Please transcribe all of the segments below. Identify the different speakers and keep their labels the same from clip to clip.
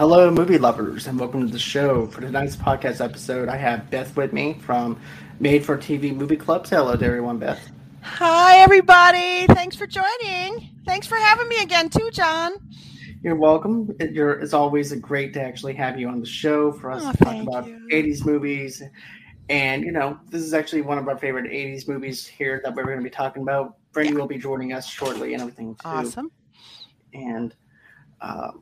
Speaker 1: Hello, movie lovers, and welcome to the show. For tonight's podcast episode, I have Beth with me from Made for TV Movie Club. Say hello to everyone, Beth.
Speaker 2: Hi, everybody. Thanks for joining. Thanks for having me again, too, John.
Speaker 1: You're welcome. It, you're, it's always great to actually have you on the show for us
Speaker 2: Oh,
Speaker 1: to talk about
Speaker 2: you.
Speaker 1: 80s movies. And, you know, this is actually one of our favorite 80s movies here that we're going to be talking about. Brandy will be joining us shortly and everything, too.
Speaker 2: Awesome.
Speaker 1: And, uh,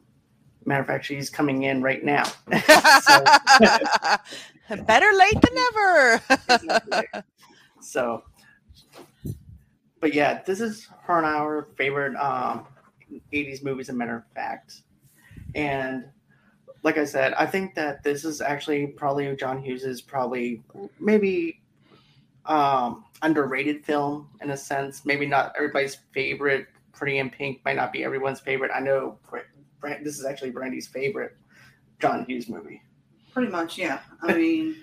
Speaker 1: matter of fact, she's coming in right now.
Speaker 2: Better late than never.
Speaker 1: so but yeah this is her and our favorite um 80s movies a matter of fact and like i said i think that this is actually probably john hughes's probably maybe um underrated film in a sense maybe not everybody's favorite pretty in pink might not be everyone's favorite i know Bra- Bra- this is actually brandy's favorite john hughes movie
Speaker 3: Pretty much, yeah. I mean,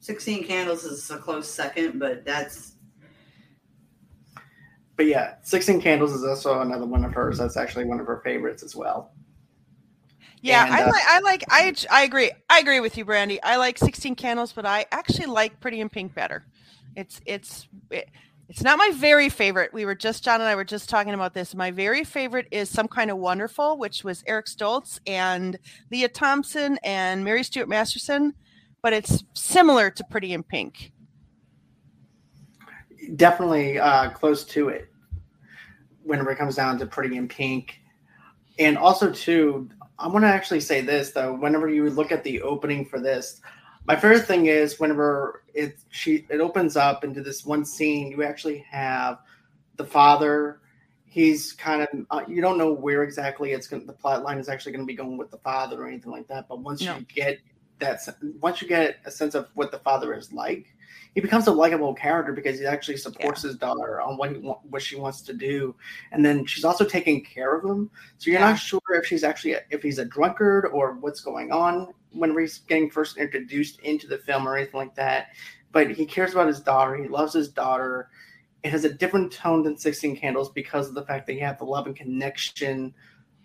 Speaker 3: 16 Candles is a close second, but that's
Speaker 1: but yeah 16 candles is also another one of hers that's actually one of her favorites as well
Speaker 2: Yeah,
Speaker 1: And,
Speaker 2: I
Speaker 1: uh,
Speaker 2: like. I like. I I agree. I agree with you, Brandy. I like Sixteen Candles, but I actually like Pretty in Pink better. It's it's it, it's not my very favorite. We were just John and I were just talking about this. My very favorite is Some Kind of Wonderful, which was Eric Stoltz and Lea Thompson and Mary Stuart Masterson, but it's similar to Pretty in Pink.
Speaker 1: definitely uh, close to it whenever it comes down to pretty in pink and also too i want to actually say this though whenever you look at the opening for this my favorite thing is whenever it she it opens up into this one scene you actually have the father he's kind of uh, you don't know where exactly it's going the plot line is actually going to be going with the father or anything like that but once
Speaker 2: No.
Speaker 1: you get that once you get a sense of what the father is like he becomes a likable character because he actually supports his daughter on what he wa- what she wants to do, and then she's also taking care of him. So you're
Speaker 2: Yeah.
Speaker 1: not sure if she's actually a, if he's a drunkard or what's going on when he's getting first introduced into the film or anything like that. But he cares about his daughter. He loves his daughter. It has a different tone than Sixteen Candles because of the fact that you have the love and connection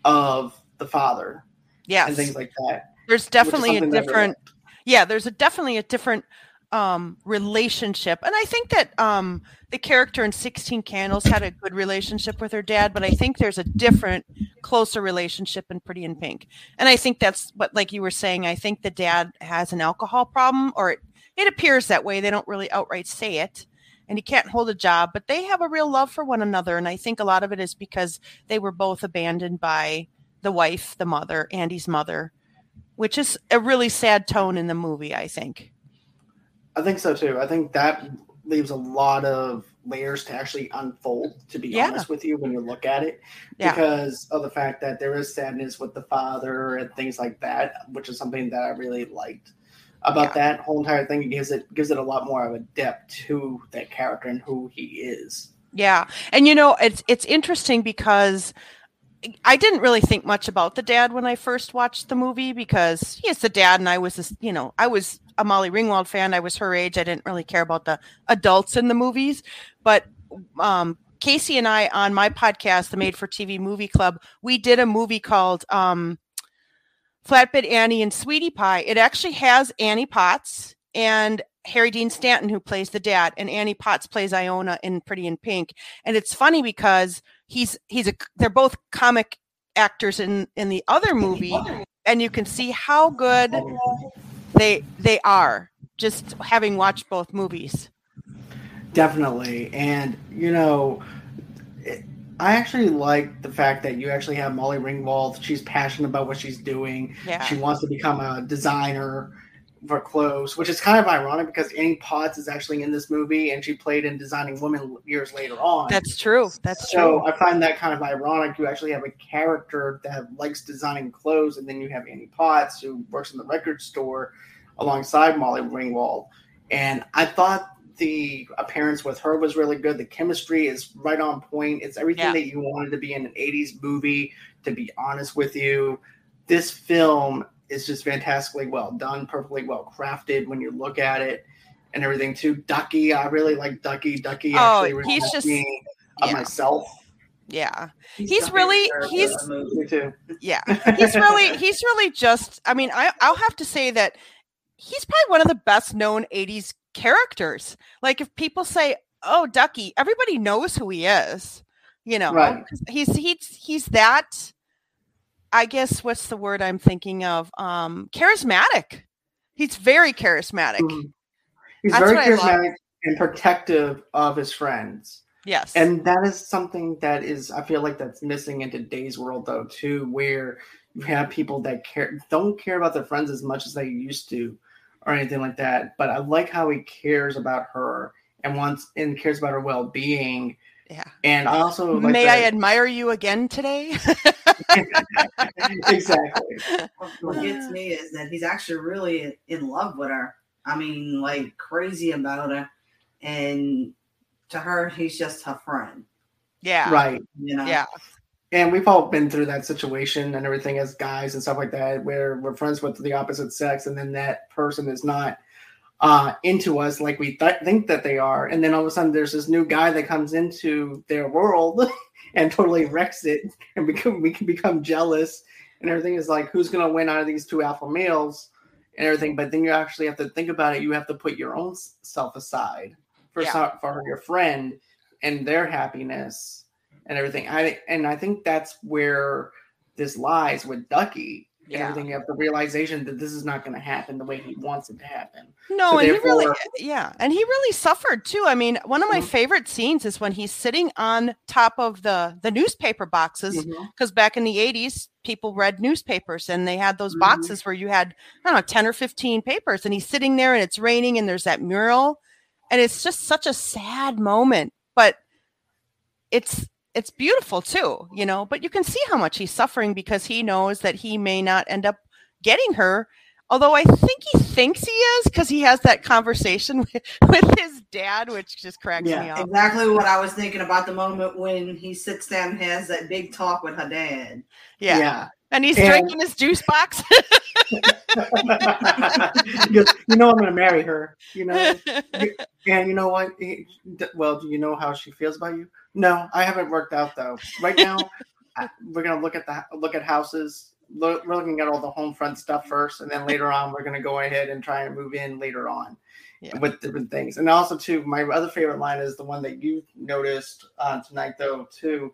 Speaker 1: of the father
Speaker 2: Yes,
Speaker 1: and things like that.
Speaker 2: there's definitely a different yeah there's a definitely a different um relationship. And i think that um the character in 16 candles had a good relationship with her dad but i think there's a different closer relationship in pretty in pink. And i think that's what like you were saying i think the dad has an alcohol problem or it, it appears that way. They don't really outright say it and he can't hold a job but they have a real love for one another. And i think a lot of it is because they were both abandoned by the wife the mother andy's mother which is a really sad tone in the movie i think
Speaker 1: I think so too. I think that leaves a lot of layers to actually unfold, to be
Speaker 2: Yeah.
Speaker 1: honest with you, when you look at it.
Speaker 2: Yeah.
Speaker 1: Because of the fact that there is sadness with the father and things like that, which is something that I really liked about that whole entire thing. It gives it gives it a lot more of a depth to that character and who he is.
Speaker 2: Yeah. And you know, it's it's interesting because I didn't really think much about the dad when I first watched the movie because he is the dad and I was this, you know, I was a Molly Ringwald fan. I was her age. I didn't really care about the adults in the movies, but um Casey and I on my podcast, the Made for TV Movie Club, we did a movie called um Flatbed Annie and Sweetie Pie. It actually has Annie Potts and Harry Dean Stanton who plays the dad, and Annie Potts plays Iona in Pretty in Pink. And it's funny because he's he's a they're both comic actors in in the other movie, and you can see how good they they are just having watched both movies.
Speaker 1: Definitely. And, you know, it, I actually like the fact that you actually have Molly Ringwald. She's passionate about what she's doing.
Speaker 2: Yeah.
Speaker 1: She wants to become a designer for clothes, which is kind of ironic because Annie Potts is actually in this movie and she played in Designing Women years later on.
Speaker 2: That's true. That's true.
Speaker 1: so
Speaker 2: true.
Speaker 1: I find that kind of ironic. You actually have a character that likes designing clothes, and then you have Annie Potts who works in the record store alongside Molly Ringwald. And I thought the appearance with her was really good. The chemistry is right on point. It's everything
Speaker 2: Yeah.
Speaker 1: that you wanted to be in an 80s movie, to be honest with you. This film is just fantastically well done, perfectly well crafted when you look at it and everything too. Ducky, I really like Ducky. Ducky
Speaker 2: Oh,
Speaker 1: actually
Speaker 2: he's
Speaker 1: reminds
Speaker 2: just-
Speaker 1: me of
Speaker 2: yeah.
Speaker 1: myself
Speaker 2: Yeah.
Speaker 3: He's,
Speaker 2: He's really- he's-
Speaker 3: of the movie.
Speaker 1: Me too.
Speaker 2: Yeah. He's really he's really just I mean, I I'll have to say that he's probably one of the best known 80s characters. Like if people say, "Oh, Ducky," everybody knows who he is. You know.
Speaker 1: Right.
Speaker 2: He's he's he's that I guess what's the word I'm thinking of? Um charismatic. He's very charismatic.
Speaker 1: Mhm. He's
Speaker 2: That's
Speaker 1: very
Speaker 2: what I love.
Speaker 1: charismatic and protective of his friends.
Speaker 2: Yes.
Speaker 1: And that is something that is, I feel like that's missing in today's world, though, too, where you have people that care don't care about their friends as much as they used to, or anything like that. But I like how he cares about her and wants and cares about her well being.
Speaker 2: Yeah.
Speaker 1: And I also like
Speaker 2: May I admire you again today?
Speaker 1: exactly.
Speaker 3: What gets me is that he's actually really in love with her. I mean, like crazy about her, and to her, he's just her friend.
Speaker 2: yeah.
Speaker 1: Right.
Speaker 3: You know.
Speaker 2: Yeah.
Speaker 1: And we've all been through that situation and everything as guys and stuff like that, where we're friends with the opposite sex, and then that person is not uh, into us like we th- think that they are. And then all of a sudden, there's this new guy that comes into their world and totally wrecks it, and become we can become jealous, and everything is like, who's going to win out of these two alpha males and everything? But then you actually have to think about it. You have to put your own self aside for
Speaker 2: Yeah.
Speaker 1: for your friend and their happiness and everything. I and I think that's where this lies with Ducky
Speaker 2: Yeah.
Speaker 1: everything. You the realization that this is not going to happen the way he wants it to happen.
Speaker 2: No,
Speaker 1: So
Speaker 2: and he really, yeah, and he really suffered too. I mean, one of my
Speaker 1: Mhm.
Speaker 2: favorite scenes is when he's sitting on top of the the newspaper boxes because back in the '80s, people read newspapers and they had those
Speaker 1: Mhm.
Speaker 2: boxes where you had I don't know ten or fifteen papers, and he's sitting there and it's raining and there's that mural, and it's just such a sad moment, but it's it's beautiful too, you know. But you can see how much he's suffering because he knows that he may not end up getting her Although I think he thinks he is because he has that conversation with, with his dad, which just cracks
Speaker 1: Yeah,
Speaker 2: me up.
Speaker 3: Exactly what I was thinking about the moment when he sits down and has that big talk with her dad.
Speaker 2: Yeah. yeah. And he's
Speaker 1: And-
Speaker 2: drinking his juice box.
Speaker 1: Goes, you know, I'm going to marry her. You know, and you know what? Well, do you know how she feels about you? No, I haven't worked out though. Right now, we're gonna look at the look at houses. Look, we're looking at all the home front stuff first, and then later on, we're gonna go ahead and try and move in later on
Speaker 2: Yeah.
Speaker 1: with different things. And also, too, my other favorite line is the one that you noticed uh, tonight, though. Too,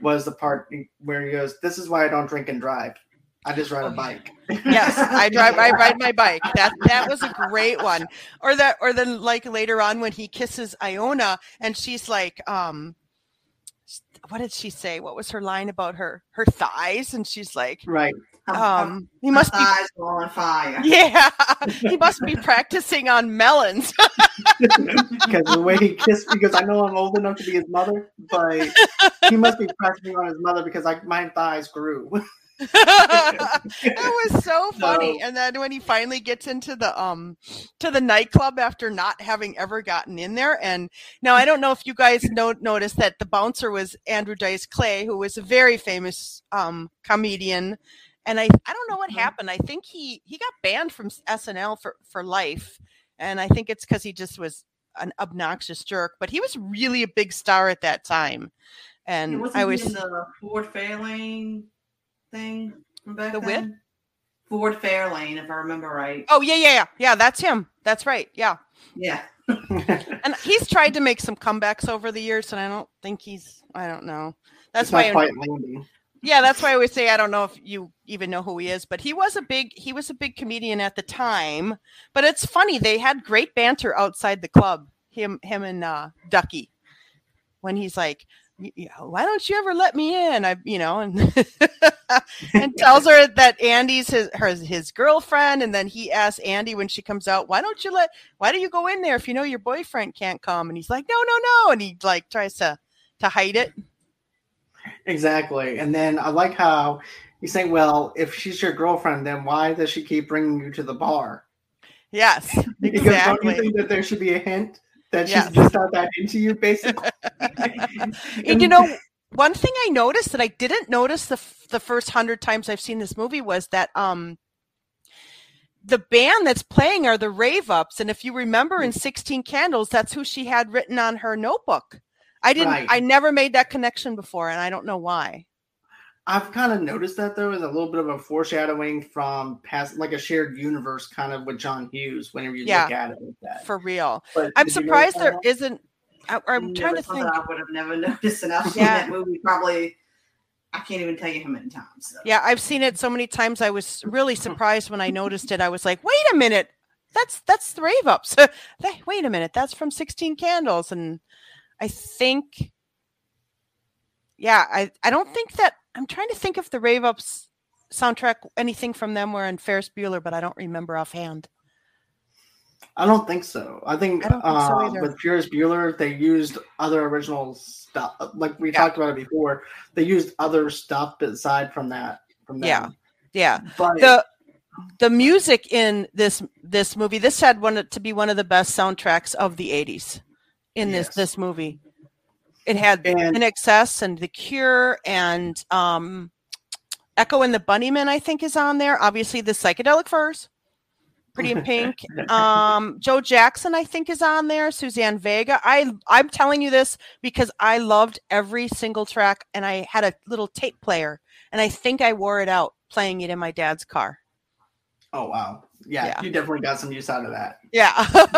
Speaker 1: was the part where he goes, "This is why I don't drink and drive. I just ride a bike."
Speaker 2: yes, I drive. I ride my bike. That that was a great one. Or that, or then like later on when he kisses Iona and she's like, um, what did she say? What was her line about her her thighs? And she's like,
Speaker 1: right.
Speaker 2: Um, he must be.
Speaker 3: thighs were on fire.
Speaker 2: Yeah, he must be practicing on melons.
Speaker 1: because the way he kissed because I know I'm old enough to be his mother, but he must be practicing on his mother because like my thighs grew.
Speaker 2: it was so funny.
Speaker 1: So-
Speaker 2: And then when he finally gets into the um to the nightclub after not having ever gotten in there, and now I don't know if you guys know noticed that the bouncer was Andrew Dice Clay, who was a very famous um comedian. And I I don't know what
Speaker 3: Mhm.
Speaker 2: happened. I think he he got banned from SNL for for life, and I think it's because he just was an obnoxious jerk. But he was really a big star at that time. And I was
Speaker 3: in the Ford Fairlane thing from back
Speaker 2: The
Speaker 3: then.
Speaker 2: whip?
Speaker 3: Ford Fairlane, if I remember right.
Speaker 2: oh yeah yeah yeah yeah that's him. That's right. Yeah.
Speaker 3: Yeah.
Speaker 2: And he's tried to make some comebacks over the years, and I don't think he's. I don't know. That's
Speaker 1: it's
Speaker 2: why.
Speaker 1: not quite landing.
Speaker 2: yeah, that's why I always say I don't know if you even know who he is, but he was a big. He was a big comedian at the time. But it's funny they had great banter outside the club. Him, him, and uh, Ducky. When he's like, "Y- y- "Why don't you ever let me in?" I, you know, and and tells her that Andy's his her, his girlfriend, and then he asks Andy when she comes out, "Why don't you let? Why do you go in there if you know your boyfriend can't come?" And he's like, "No, no, no," and he like tries to to hide it.
Speaker 1: Exactly. And then I like how he's saying, well, if she's your girlfriend, then why does she keep bringing you to the bar?
Speaker 2: Yes,
Speaker 1: Because don't you think that there should be a hint that she's
Speaker 2: Yes.
Speaker 1: just not that into you, basically?
Speaker 2: And you know, one thing I noticed that I didn't notice the f- the first hundred times I've seen this movie was that um the band that's playing are the Rave Ups, and if you remember in Sixteen Candles, that's who she had written on her notebook. I didn't.
Speaker 1: Right.
Speaker 2: I never made that connection before, and I don't know why.
Speaker 1: I've kind of noticed that though as a little bit of a foreshadowing from past, like a shared universe, kind of with John Hughes. Whenever you
Speaker 2: Yeah.
Speaker 1: look at it like that,
Speaker 2: For real,
Speaker 1: But
Speaker 2: I'm
Speaker 1: did you
Speaker 2: surprised
Speaker 1: notice
Speaker 2: there
Speaker 1: that?
Speaker 2: isn't. I, I'm trying to
Speaker 3: something
Speaker 2: think.
Speaker 3: I would have never noticed, and I've seen
Speaker 2: Yeah.
Speaker 3: that movie probably. I can't even tell you how many times. So.
Speaker 2: Yeah, I've seen it so many times. I was really surprised when I noticed it. I was like, "Wait a minute, that's that's the Rave Ups." Wait a minute, that's from Sixteen Candles, and I think, yeah, I I don't think that I'm trying to think if the Rave Ups soundtrack anything from them were in Ferris Bueller, but I don't remember offhand.
Speaker 1: I don't think so. I think,
Speaker 2: I think
Speaker 1: uh,
Speaker 2: either.
Speaker 1: with Ferris Bueller, they used other original stuff. Like we
Speaker 2: Yeah.
Speaker 1: talked about it before, they used other stuff aside from that. From them.
Speaker 2: Yeah. Yeah,
Speaker 1: but
Speaker 2: the the music in this this movie this had one to be one of the best soundtracks of the 80s in this this movie it had
Speaker 1: And-
Speaker 2: INXS and the cure and um echo and the bunnymen i think is on there. Obviously the psychedelic furs pretty in pink. Um joe jackson i think is on there. Suzanne vega. I i'm telling you this because i loved every single track and i had a little tape player and i think i wore it out playing it in my dad's car.
Speaker 1: Oh wow, yeah,
Speaker 2: Yeah.
Speaker 1: you definitely got some use out of that.
Speaker 2: yeah.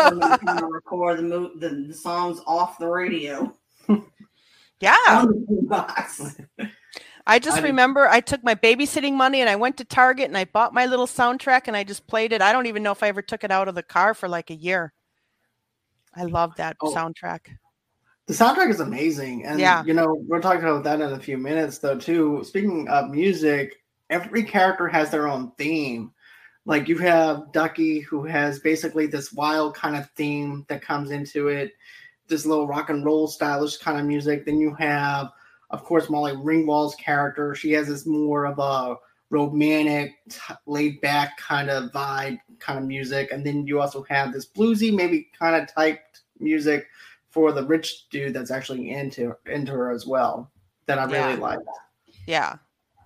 Speaker 3: When we kind of record the the songs off the radio
Speaker 2: yeah
Speaker 3: on the box.
Speaker 2: i just
Speaker 1: I
Speaker 2: remember i took my babysitting money and i went to target and i bought my little soundtrack and i just played it i don't even know if i ever took it out of the car for like a year i love that
Speaker 1: Oh.
Speaker 2: soundtrack
Speaker 1: The soundtrack is amazing, and
Speaker 2: Yeah.
Speaker 1: you know we're talking about that in a few minutes, though. Too. Speaking of music, every character has their own theme. Like you have Ducky, who has basically this wild kind of theme that comes into it, this little rock and roll stylish kind of music. Then you have, of course, Molly Ringwald's character. She has this more of a romantic, t- laid back kind of vibe, kind of music. And then you also have this bluesy, maybe kind of typed music for the rich dude that's actually into into her as well. That I really
Speaker 2: Yeah.
Speaker 1: like
Speaker 2: yeah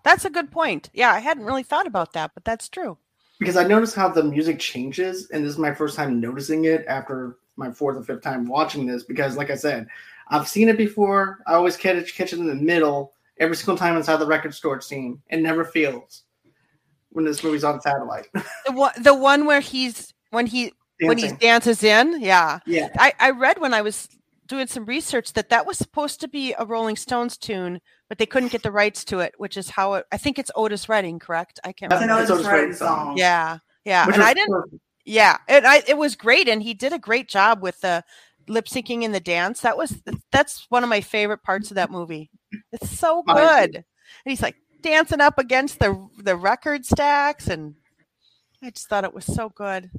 Speaker 2: that's a good point yeah i hadn't really thought about that but that's true
Speaker 1: because I noticed how the music changes, and this is my first time noticing it after my fourth or fifth time watching this. Because, like I said, I've seen it before. I always catch catch it in the middle every single time inside the record store scene. It never feels when this movie's on satellite.
Speaker 2: the one the one where he's when he when he dances in yeah
Speaker 1: yeah,
Speaker 2: I, I read when I was doing some research that that was supposed to be a Rolling Stones tune, but they couldn't get the rights to it, which is how it, I think it's Otis Redding, correct? I can't
Speaker 3: That's an
Speaker 2: remember.
Speaker 1: That's
Speaker 3: Otis
Speaker 1: Otis
Speaker 3: Redding
Speaker 1: Redding song.
Speaker 3: song.
Speaker 2: Yeah, yeah,
Speaker 1: Which
Speaker 2: and I didn't.
Speaker 1: perfect.
Speaker 2: Yeah, and I it was great, and he did a great job with the lip syncing and the dance. That was that's one of my favorite parts of that movie. It's so good, and he's like dancing up against the the record stacks, and I just thought it was so good.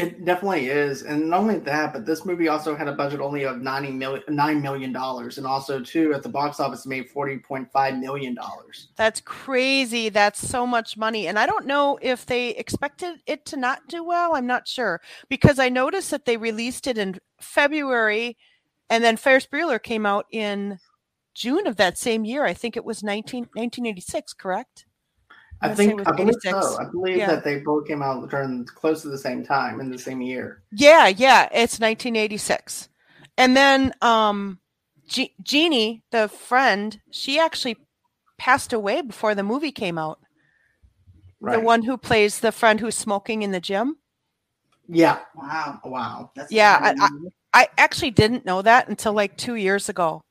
Speaker 1: It definitely is, and not only that, but this movie also had a budget only of ninety million, nine million dollars, and also too at the box office made forty point five million dollars.
Speaker 2: That's crazy. That's so much money. And I don't know if they expected it to not do well. I'm not sure because I noticed that they released it in February and then Ferris Bueller came out in June of that same year. I think it was 19, 1986, correct?
Speaker 1: I
Speaker 2: wanna say it
Speaker 1: think I believe
Speaker 2: 86.
Speaker 1: so. I believe
Speaker 2: Yeah.
Speaker 1: that they both came out during close to the same time in the same year.
Speaker 2: Yeah, yeah, it's 1986. And then um Je- Jeannie, the friend, she actually passed away before the movie came out.
Speaker 1: Right.
Speaker 2: The one who plays the friend who's smoking in the gym.
Speaker 1: yeah.
Speaker 3: Wow.
Speaker 1: Wow.
Speaker 3: That's
Speaker 2: Yeah, I-. I actually didn't know that until like two years ago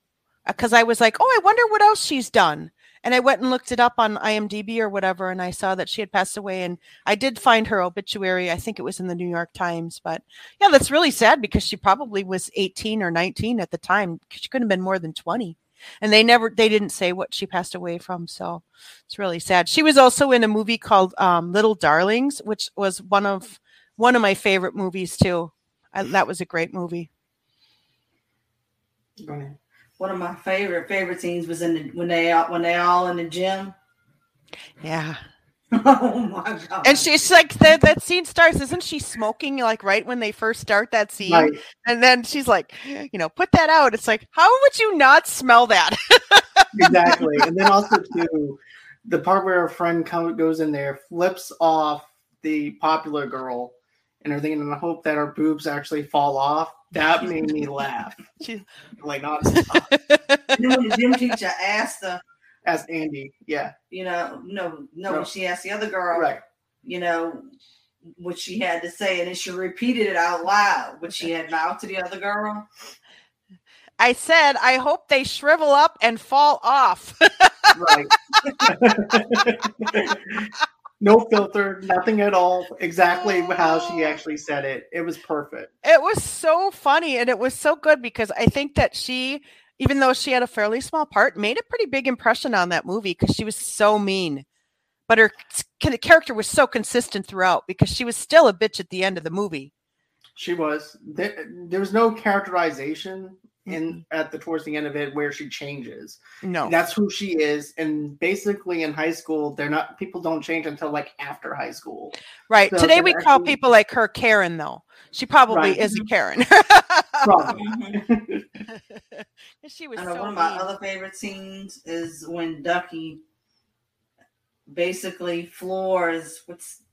Speaker 2: because I was like, oh, I wonder what else she's done. And I went and looked it up on IMDb or whatever, and I saw that she had passed away. And I did find her obituary. I think it was in the New York Times. But yeah, that's really sad because she probably was 18 or 19 at the time. She couldn't have been more than 20. And they never, they didn't say what she passed away from. So it's really sad. She was also in a movie called um, Little Darlings, which was one of one of my favorite movies too. I, that was a great movie.
Speaker 1: Go ahead.
Speaker 3: One of my favorite favorite scenes was in the, when they all when they all in the gym.
Speaker 2: Yeah.
Speaker 3: oh my god!
Speaker 2: And she's like, that, that scene starts, isn't she smoking like right when they first start that scene?
Speaker 1: Right.
Speaker 2: And then she's like, you know, put that out. It's like, how would you not smell that?
Speaker 1: exactly. And then also too, the part where a friend comes goes in there, flips off the popular girl, and everything, and I hope that our boobs actually fall off. That made me laugh. Like not
Speaker 3: And then when the gym teacher asked her,
Speaker 1: as Andy. Yeah,
Speaker 3: you know, no, no,
Speaker 1: No.
Speaker 3: when she asked the other girl,
Speaker 1: right.
Speaker 3: you know, what she had to say, and then she repeated it out loud, what she had mouthed to the other girl.
Speaker 2: I said, I hope they shrivel up and fall off.
Speaker 1: Right. no filter, nothing at all. Exactly how she oh. actually said it. It was perfect.
Speaker 2: it was so funny and it was so good because I think that she, even though she had a fairly small part, made a pretty big impression on that movie because she was so mean. But her character was so consistent throughout because she was still a bitch at the end of the movie.
Speaker 1: She was. There, there was no characterization in at the towards the end of it where she changes.
Speaker 2: No.
Speaker 1: That's who she is. And basically in high school, they're not people don't change until like after high school.
Speaker 2: Right.
Speaker 1: So
Speaker 2: Today
Speaker 1: they're
Speaker 2: we call people like her Karen, though. She probably
Speaker 1: Right.
Speaker 2: is a Karen.
Speaker 1: Probably.
Speaker 2: she was so
Speaker 3: one of my
Speaker 2: mean.
Speaker 3: other favorite scenes is when Ducky basically floors what's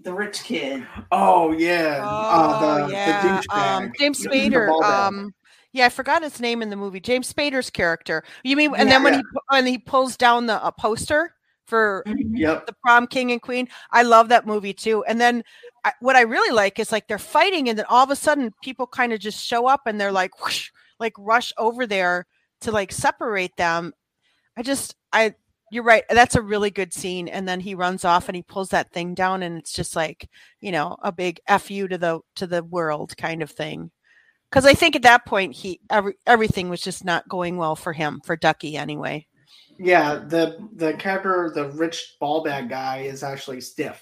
Speaker 3: the rich kid.
Speaker 1: oh yeah.
Speaker 2: Oh,
Speaker 1: uh, the,
Speaker 2: yeah.
Speaker 1: the
Speaker 2: um, James Spader. Um, yeah, I forgot his name in the movie. James Spader's character. You mean, and then when
Speaker 1: Yeah.
Speaker 2: he pu- when he pulls down the uh, poster for
Speaker 1: Yep.
Speaker 2: the prom king and queen. I love that movie too. And then I, what I really like is like they're fighting, and then all of a sudden people kind of just show up and they're like, whoosh, like rush over there to like separate them. I just, I, you're right. That's a really good scene. And then he runs off and he pulls that thing down, and it's just like, you know, a big f you to the to the world kind of thing. Because I think at that point he every, everything was just not going well for him for Ducky anyway.
Speaker 1: Yeah, the the character, the rich ball bag guy, is actually Steff.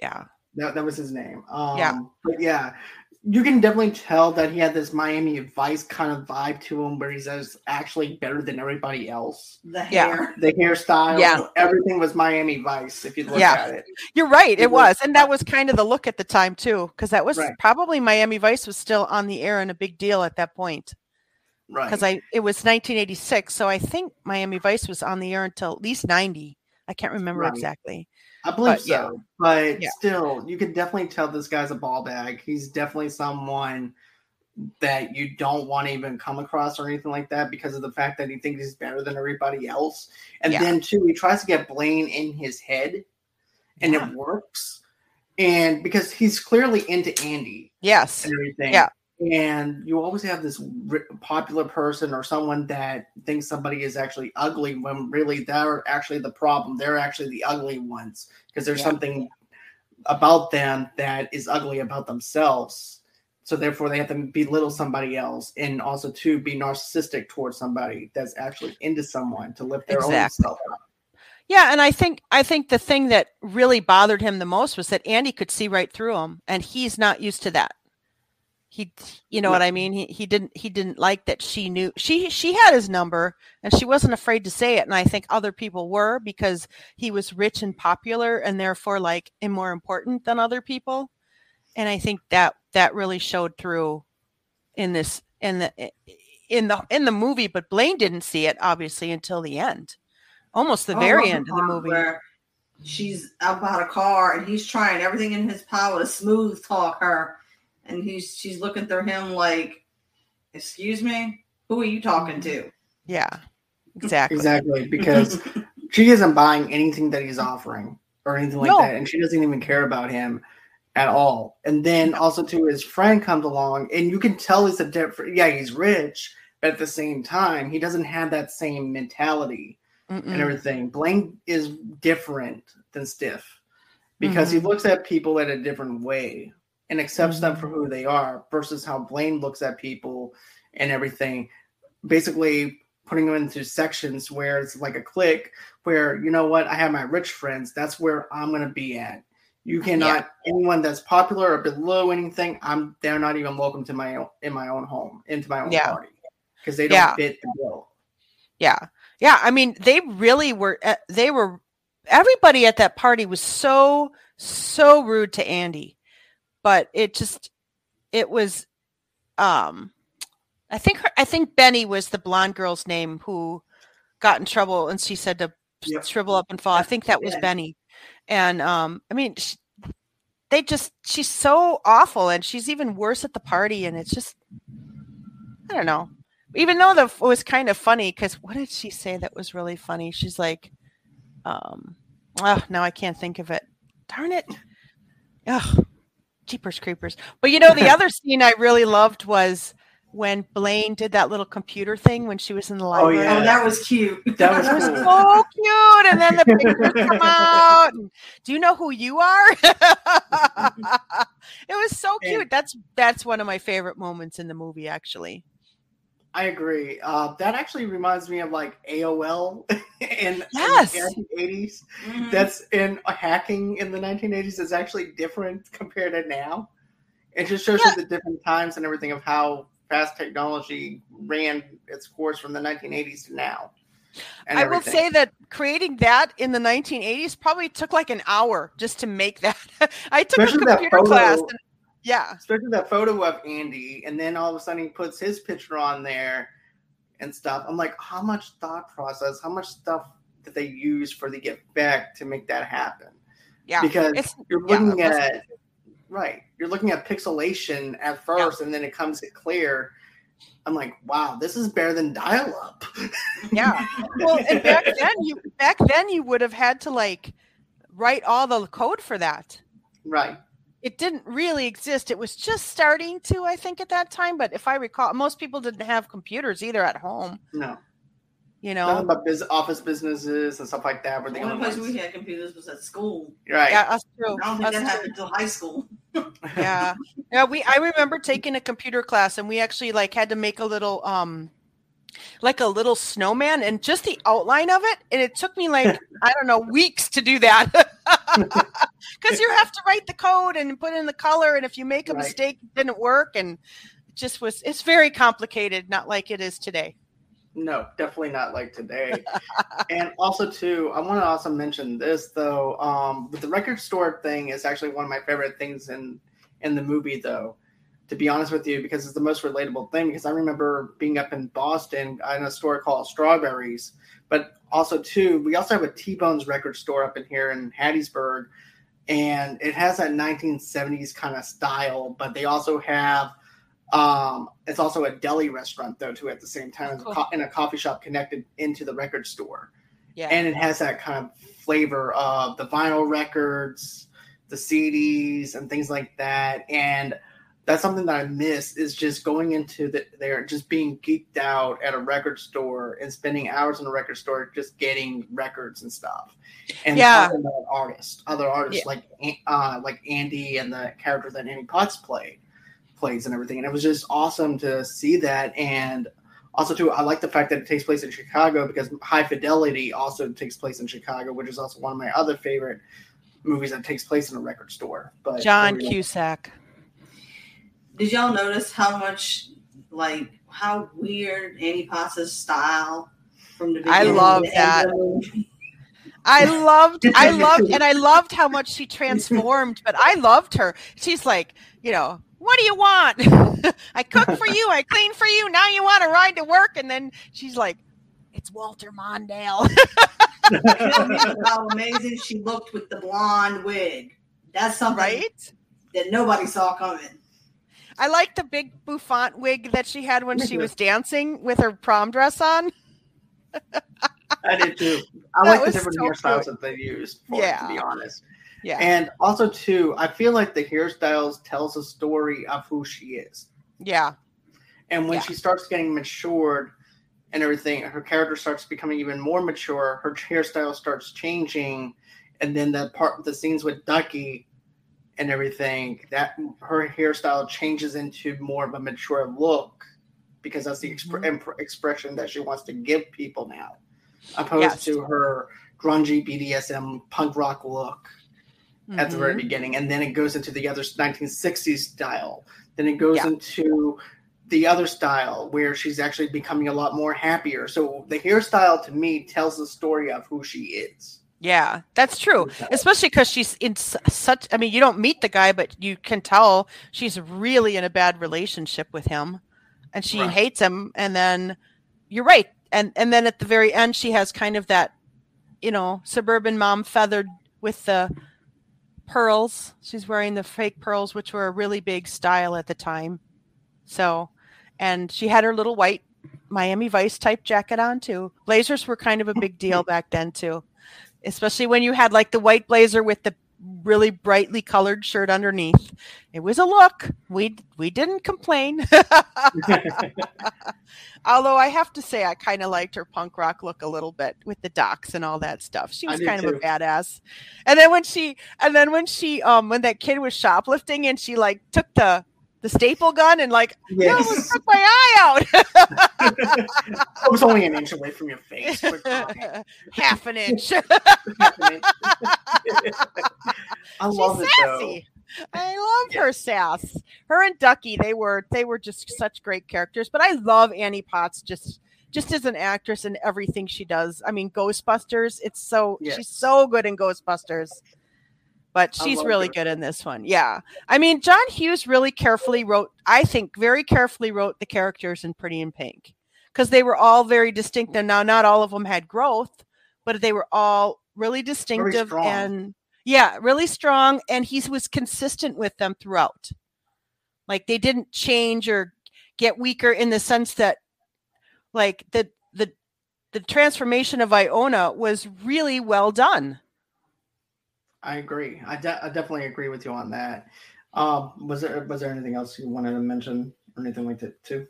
Speaker 2: Yeah.
Speaker 1: That, that was his name. Um,
Speaker 2: Yeah.
Speaker 1: But yeah, you can definitely tell that he had this Miami Vice kind of vibe to him, where he says actually better than everybody else.
Speaker 3: The
Speaker 2: Yeah.
Speaker 3: hair.
Speaker 1: The hairstyle,
Speaker 2: Yeah.
Speaker 1: everything was Miami Vice. If you look
Speaker 2: Yeah.
Speaker 1: at it,
Speaker 2: You're right.
Speaker 1: It
Speaker 2: It
Speaker 1: was-
Speaker 2: was, and that was kind of the look at the time too, because that was
Speaker 1: Right.
Speaker 2: probably Miami Vice was still on the air and a big deal at that point.
Speaker 1: right?
Speaker 2: Because I it was 1986, so I think Miami Vice was on the air until at least 90. I can't remember
Speaker 1: Right.
Speaker 2: exactly.
Speaker 1: I believe
Speaker 2: but, yeah.
Speaker 1: so, but
Speaker 2: Yeah.
Speaker 1: still, you can definitely tell this guy's a ball bag. He's definitely someone that you don't want to even come across or anything like that because of the fact that he thinks he's better than everybody else. And
Speaker 2: Yeah.
Speaker 1: then too, he tries to get Blaine in his head, and
Speaker 3: Yeah.
Speaker 1: it works. And because he's clearly into Andy
Speaker 2: Yes.
Speaker 1: and everything.
Speaker 2: Yeah.
Speaker 1: And you always have this popular person or someone that thinks somebody is actually ugly when really they're actually the problem. They're actually the ugly ones because there's
Speaker 2: Yeah.
Speaker 1: something about them that is ugly about themselves. So therefore, they have to belittle somebody else, and also to be narcissistic towards somebody that's actually into someone to lift their
Speaker 2: Exactly.
Speaker 1: own self up.
Speaker 2: Yeah, and I think I think the thing that really bothered him the most was that Andy could see right through him, and he's not used to that. He, you know
Speaker 1: No.
Speaker 2: what I mean. He he didn't he didn't like that she knew she she had his number, and she wasn't afraid to say it. And I think other people were because he was rich and popular, and therefore like and more important than other people. And I think that that really showed through in this in the in the in the movie. But Blaine didn't see it obviously until the end, almost the
Speaker 3: Oh,
Speaker 2: very end of the movie.
Speaker 3: Where she's out about a car and he's trying everything in his power to smooth talk her. And he's she's looking through him like, excuse me, who are you talking to?
Speaker 2: Yeah, exactly.
Speaker 1: Exactly, because she isn't buying anything that he's offering or anything like
Speaker 2: No.
Speaker 1: that, and she doesn't even care about him at all. And then also too, his friend comes along, and you can tell he's a different. Yeah, he's rich, but at the same time, he doesn't have that same mentality and
Speaker 2: Mm-mm.
Speaker 1: everything. Blaine is different than Steff because he
Speaker 2: Mhm.
Speaker 1: looks at people in a different way and accepts them
Speaker 2: Mhm.
Speaker 1: for who they are versus how Blaine looks at people and everything. Basically, putting them into sections where it's like a clique where, you know what, I have my rich friends. That's where I'm going to be at. You cannot anyone that's popular or below anything. I'm they're not even welcome to my own, in my own home into my own
Speaker 2: Yeah.
Speaker 1: party because they don't
Speaker 2: Yeah.
Speaker 1: fit the bill.
Speaker 2: Yeah, yeah. I mean, they really were. uh, They were. Everybody at that party was so so rude to Andy, but it just it was. Um, I think her. I think Benny was the blonde girl's name who got in trouble, and she said to
Speaker 1: Yep.
Speaker 2: shrivel up and fall. I think that was
Speaker 3: Yeah.
Speaker 2: Benny, and um, I mean, sh- they just she's so awful and she's even worse at the party and it's just I don't know. Even though the it was kind of funny because what did she say that was really funny? She's like, um, oh, now I can't think of it. Darn it. Ugh, jeepers creepers. But you know, the other scene I really loved was when Blaine did that little computer thing when she was in the oh, library.
Speaker 1: Oh, yeah.
Speaker 3: Oh, that was cute.
Speaker 1: That was
Speaker 2: It was
Speaker 1: cool.
Speaker 2: so cute. And then the pictures come out. and, Do you know who you are? it was so
Speaker 1: And-
Speaker 2: cute. That's that's one of my favorite moments in the movie, actually.
Speaker 1: I agree. Uh, that actually reminds me of like AOL in,
Speaker 2: Yes.
Speaker 1: in the 1980s.
Speaker 3: Mhm.
Speaker 1: That's in hacking in the 1980s is actually different compared to now. It just shows
Speaker 2: Yeah.
Speaker 1: you the different times and everything of how fast technology ran its course from the 1980s to now.
Speaker 2: I will say that creating that in the 1980s probably took like an hour just to make that. I took
Speaker 1: Especially
Speaker 2: a computer class. and- yeah.
Speaker 1: especially that photo of Andy, and then all of a sudden he puts his picture on there and stuff. I'm like, how much thought process, how much stuff did they use for the effect to make that happen?
Speaker 2: Yeah.
Speaker 1: because
Speaker 2: It's
Speaker 1: you're looking
Speaker 2: was-
Speaker 1: at right, you're looking at pixelation at first, and then it comes to clear. I'm like, wow, this is better than dial-up.
Speaker 2: yeah. Well, and back then you back then you would have had to like write all the code for that.
Speaker 1: right.
Speaker 2: It didn't really exist. It was just starting to, I think, at that time. But if I recall, most people didn't have computers either at home.
Speaker 1: No,
Speaker 2: You
Speaker 1: nothing
Speaker 2: know,
Speaker 1: but biz- office businesses and stuff like that. Were
Speaker 3: The
Speaker 1: the
Speaker 3: only
Speaker 1: only
Speaker 3: place
Speaker 1: ones.
Speaker 3: we had computers was at school.
Speaker 1: Right.
Speaker 2: yeah, us too.
Speaker 3: I don't think
Speaker 2: us
Speaker 3: that
Speaker 2: too.
Speaker 3: happened until high school.
Speaker 2: yeah, yeah. We I remember taking a computer class, and we actually like had to make a little um, like a little snowman, and just the outline of it, and it took me like I don't know weeks to do that. Because you have to write the code and put in the color, and if you make a
Speaker 1: Right.
Speaker 2: mistake, it didn't work, and it just was. It's very complicated, not like it is today.
Speaker 1: No, definitely not like today. and also, too, I want to also mention this though. Um, with the record store thing is actually one of my favorite things in in the movie, though. To be honest with you, because it's the most relatable thing. Because I remember being up in Boston in a store called Strawberries, but also too, we also have a T Bones record store up in here in Hattiesburg, and it has that 1970s kind of style. But they also have um, it's also a deli restaurant though too at the same time,
Speaker 2: Cool.
Speaker 1: co- in a coffee shop connected into the record store,
Speaker 2: Yeah.
Speaker 1: and it has that kind of flavor of the vinyl records, the CDs, and things like that. And that's something that I miss is just going into the there, just being geeked out at a record store and spending hours in a record store just getting records and stuff. And
Speaker 2: Yeah.
Speaker 1: talking about artists, other artists like uh, like Andy and the character that Annie Potts played plays and everything. And it was just awesome to see that. And also, too, I like the fact that it takes place in Chicago because High Fidelity also takes place in Chicago, which is also one of my other favorite movies that takes place in a record store. But
Speaker 2: John
Speaker 1: there we go.
Speaker 2: Cusack.
Speaker 3: Did y'all notice how much, like, how weird Annie Potts' style from the beginning?
Speaker 2: I love
Speaker 3: to the end
Speaker 2: that.
Speaker 3: of the movie?
Speaker 2: I loved, I loved, and I loved how much she transformed. But I loved her. She's like, you know, what do you want? I cook for you. I clean for you. Now you want to ride to work, and then she's like, it's Walter Mondale.
Speaker 3: how amazing she looked with the blonde wig. That's something
Speaker 2: right?
Speaker 3: that nobody saw coming.
Speaker 2: I like the big bouffant wig that she had when she was dancing with her prom dress on.
Speaker 1: I did too. I
Speaker 2: That
Speaker 1: like the different
Speaker 2: so
Speaker 1: hairstyles
Speaker 2: cute.
Speaker 1: that they used for it, to be honest.
Speaker 2: Yeah,
Speaker 1: And also, too, I feel like the hairstyles tells a story of who she is.
Speaker 2: yeah,
Speaker 1: And when
Speaker 2: Yeah.
Speaker 1: she starts getting matured and everything, her character starts becoming even more mature. Her hairstyle starts changing, and then that part, the scenes with Ducky and everything, that her hairstyle changes into more of a mature look because that's the expre-
Speaker 2: Mhm.
Speaker 1: imp- expression that she wants to give people now, opposed
Speaker 2: Yes.
Speaker 1: to her grungy BDSM punk rock look at the very
Speaker 2: Mhm.
Speaker 1: beginning, and then it goes into the other 1960s style. Then it goes
Speaker 2: Yeah.
Speaker 1: into the other style where she's actually becoming a lot more happier. So the hairstyle to me tells the story of who she is.
Speaker 2: Yeah, that's true. Especially because she's in such. I mean, you don't meet the guy, but you can tell she's really in a bad relationship with him, and she
Speaker 1: Right.
Speaker 2: hates him. And then you're right, and and then at the very end, she has kind of that, you know, suburban mom feathered with the pearls. She's wearing the fake pearls, which were a really big style at the time. So, and she had her little white Miami Vice type jacket on too. Blazers were kind of a big deal back then too, especially when you had like the white blazer with the really brightly colored shirt underneath. It was a look. We we didn't complain. Although I have to say I kind of liked her punk rock look a little bit with the docs and all that stuff. She was kind of a badass. And then when she and then when she um when that kid was shoplifting and she like took the the staple gun and like yes. no, took my eye out.
Speaker 1: it was only an inch away from your face.
Speaker 2: Half an inch.
Speaker 1: Half an inch. I love She's it sassy.
Speaker 2: though. I love her sass. Her and Ducky, they were they were just such great characters. But I love Annie Potts just just as an actress and everything she does. I mean, Ghostbusters. It's so yes. she's so good in Ghostbusters but she's really her. good in this one. Yeah. I mean, John Hughes really carefully wrote, I think, very carefully wrote the characters in Pretty in Pink because they were all very distinct. And now, not all of them had growth, but they were all really distinctive and, yeah, really strong. And he was consistent with them throughout. Like they didn't change or get weaker in the sense that, like, the, the, the transformation of Iona was really well done
Speaker 1: I agree. I, de- I definitely agree with you on that. Um, was there was there anything else you wanted to mention or anything like that too?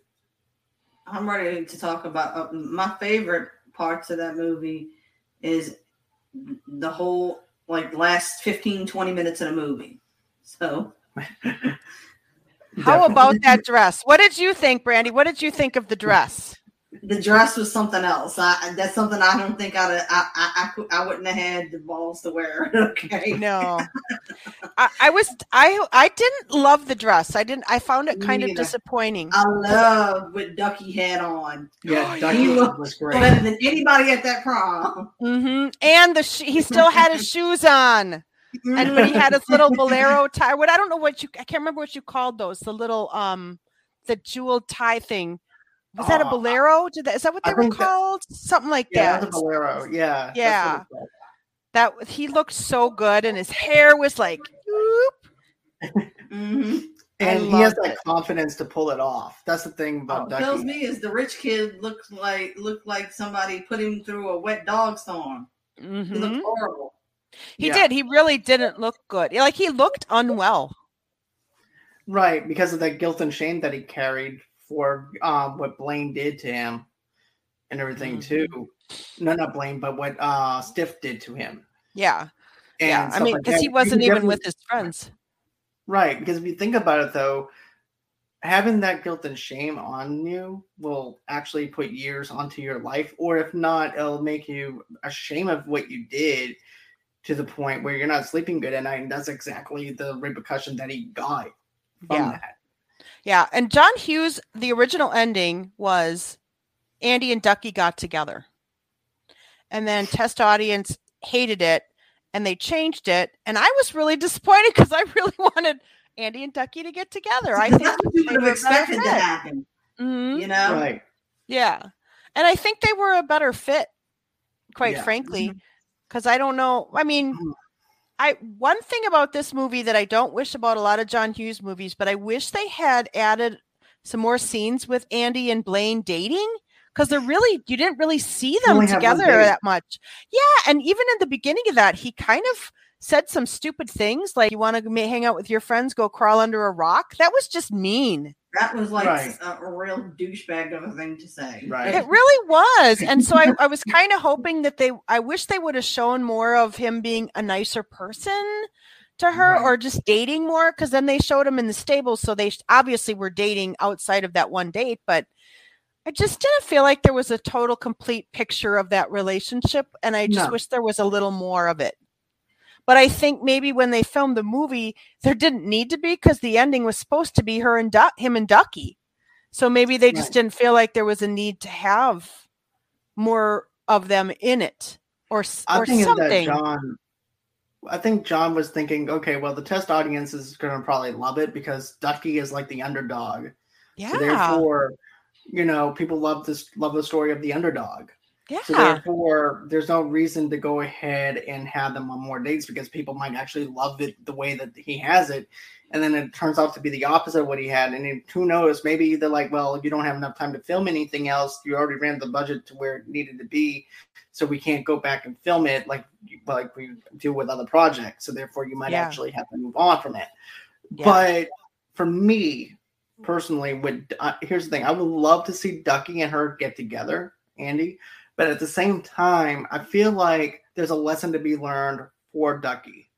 Speaker 3: I'm ready to talk about uh, my favorite parts of that movie is the whole like last 15 20 minutes of the movie. So
Speaker 2: How about that dress? What did you think, Brandy? What did you think of the dress?
Speaker 3: The dress was something else. I, that's something I don't think I'd I, I, I, I wouldn't have had the balls to wear. okay.
Speaker 2: No, I, I, was I I didn't love the dress. I didn't. I found it kind yeah. of disappointing.
Speaker 3: I love what Ducky had on.
Speaker 1: Yeah, Ducky was, was great.
Speaker 3: Better than anybody at that prom.
Speaker 2: Mm-hmm. And the sh- he still had his shoes on. And when he had his little bolero tie, what I don't know what you I can't remember what you called those, the little um the jeweled tie thing was that a uh, bolero? Did that is that what they were called? That, Something like
Speaker 1: yeah,
Speaker 2: that.
Speaker 1: Yeah, bolero. Yeah.
Speaker 2: Yeah. That he looked so good, and his hair was like.
Speaker 3: mm-hmm.
Speaker 1: And he has that it. confidence to pull it off. That's the thing about
Speaker 3: what Tells me is the rich kid looks like looked like somebody put him through a wet dog storm. Mm-hmm. He looked horrible.
Speaker 2: He yeah. did. He really didn't look good. Like he looked unwell.
Speaker 1: Right, because of the guilt and shame that he carried for um, what Blaine did to him and everything mm-hmm. too. No, not Blaine, but what uh, Steff did to him.
Speaker 2: Yeah, and yeah. I mean, because like he wasn't even with his friends.
Speaker 1: Right, because if you think about it, though, having that guilt and shame on you will actually put years onto your life, or if not, it'll make you ashamed of what you did to the point where you're not sleeping good at night. And that's exactly the repercussion that he got from yeah. that.
Speaker 2: Yeah, and John Hughes, the original ending was Andy and Ducky got together. And then test audience hated it and they changed it. And I was really disappointed because I really wanted Andy and Ducky to get together. I think
Speaker 3: you would have expected to happen. Mm-hmm. You know?
Speaker 1: Right.
Speaker 2: Yeah. And I think they were a better fit, quite yeah. frankly. Because mm-hmm. I don't know. I mean, mm-hmm. I one thing about this movie that I don't wish about a lot of John Hughes movies, but I wish they had added some more scenes with Andy and Blaine dating because they're really you didn't really see them together that much. Yeah, and even in the beginning of that, he kind of said some stupid things like you want to hang out with your friends, go crawl under a rock. That was just mean.
Speaker 3: That was like right. a, a, real douchebag of a thing to say.
Speaker 1: Right.
Speaker 2: It really was. And so I, I was kind of hoping that they, I wish they would have shown more of him being a nicer person to her right. or just dating more because then they showed him in the stable. So they obviously were dating outside of that one date. But I just didn't feel like there was a total complete picture of that relationship. And I just no. wish there was a little more of it. But I think maybe when they filmed the movie, there didn't need to be because the ending was supposed to be her and du- him and Ducky. So maybe they just right. didn't feel like there was a need to have more of them in it or, I or think something.
Speaker 1: That John, I think John was thinking, okay, well, the test audience is going to probably love it because Ducky is like the underdog.
Speaker 2: Yeah.
Speaker 1: So therefore, you know, people love this, love the story of the underdog.
Speaker 2: Yeah.
Speaker 1: So therefore, there's no reason to go ahead and have them on more dates because people might actually love it the way that he has it, and then it turns out to be the opposite of what he had. And who knows? Maybe they're like, well, you don't have enough time to film anything else. You already ran the budget to where it needed to be, so we can't go back and film it like like we do with other projects. So therefore, you might
Speaker 2: Yeah.
Speaker 1: actually have to move on from it.
Speaker 2: Yeah.
Speaker 1: But for me personally, would uh, here's the thing: I would love to see Ducky and her get together, Andy. But at the same time, I feel like there's a lesson to be learned for Ducky.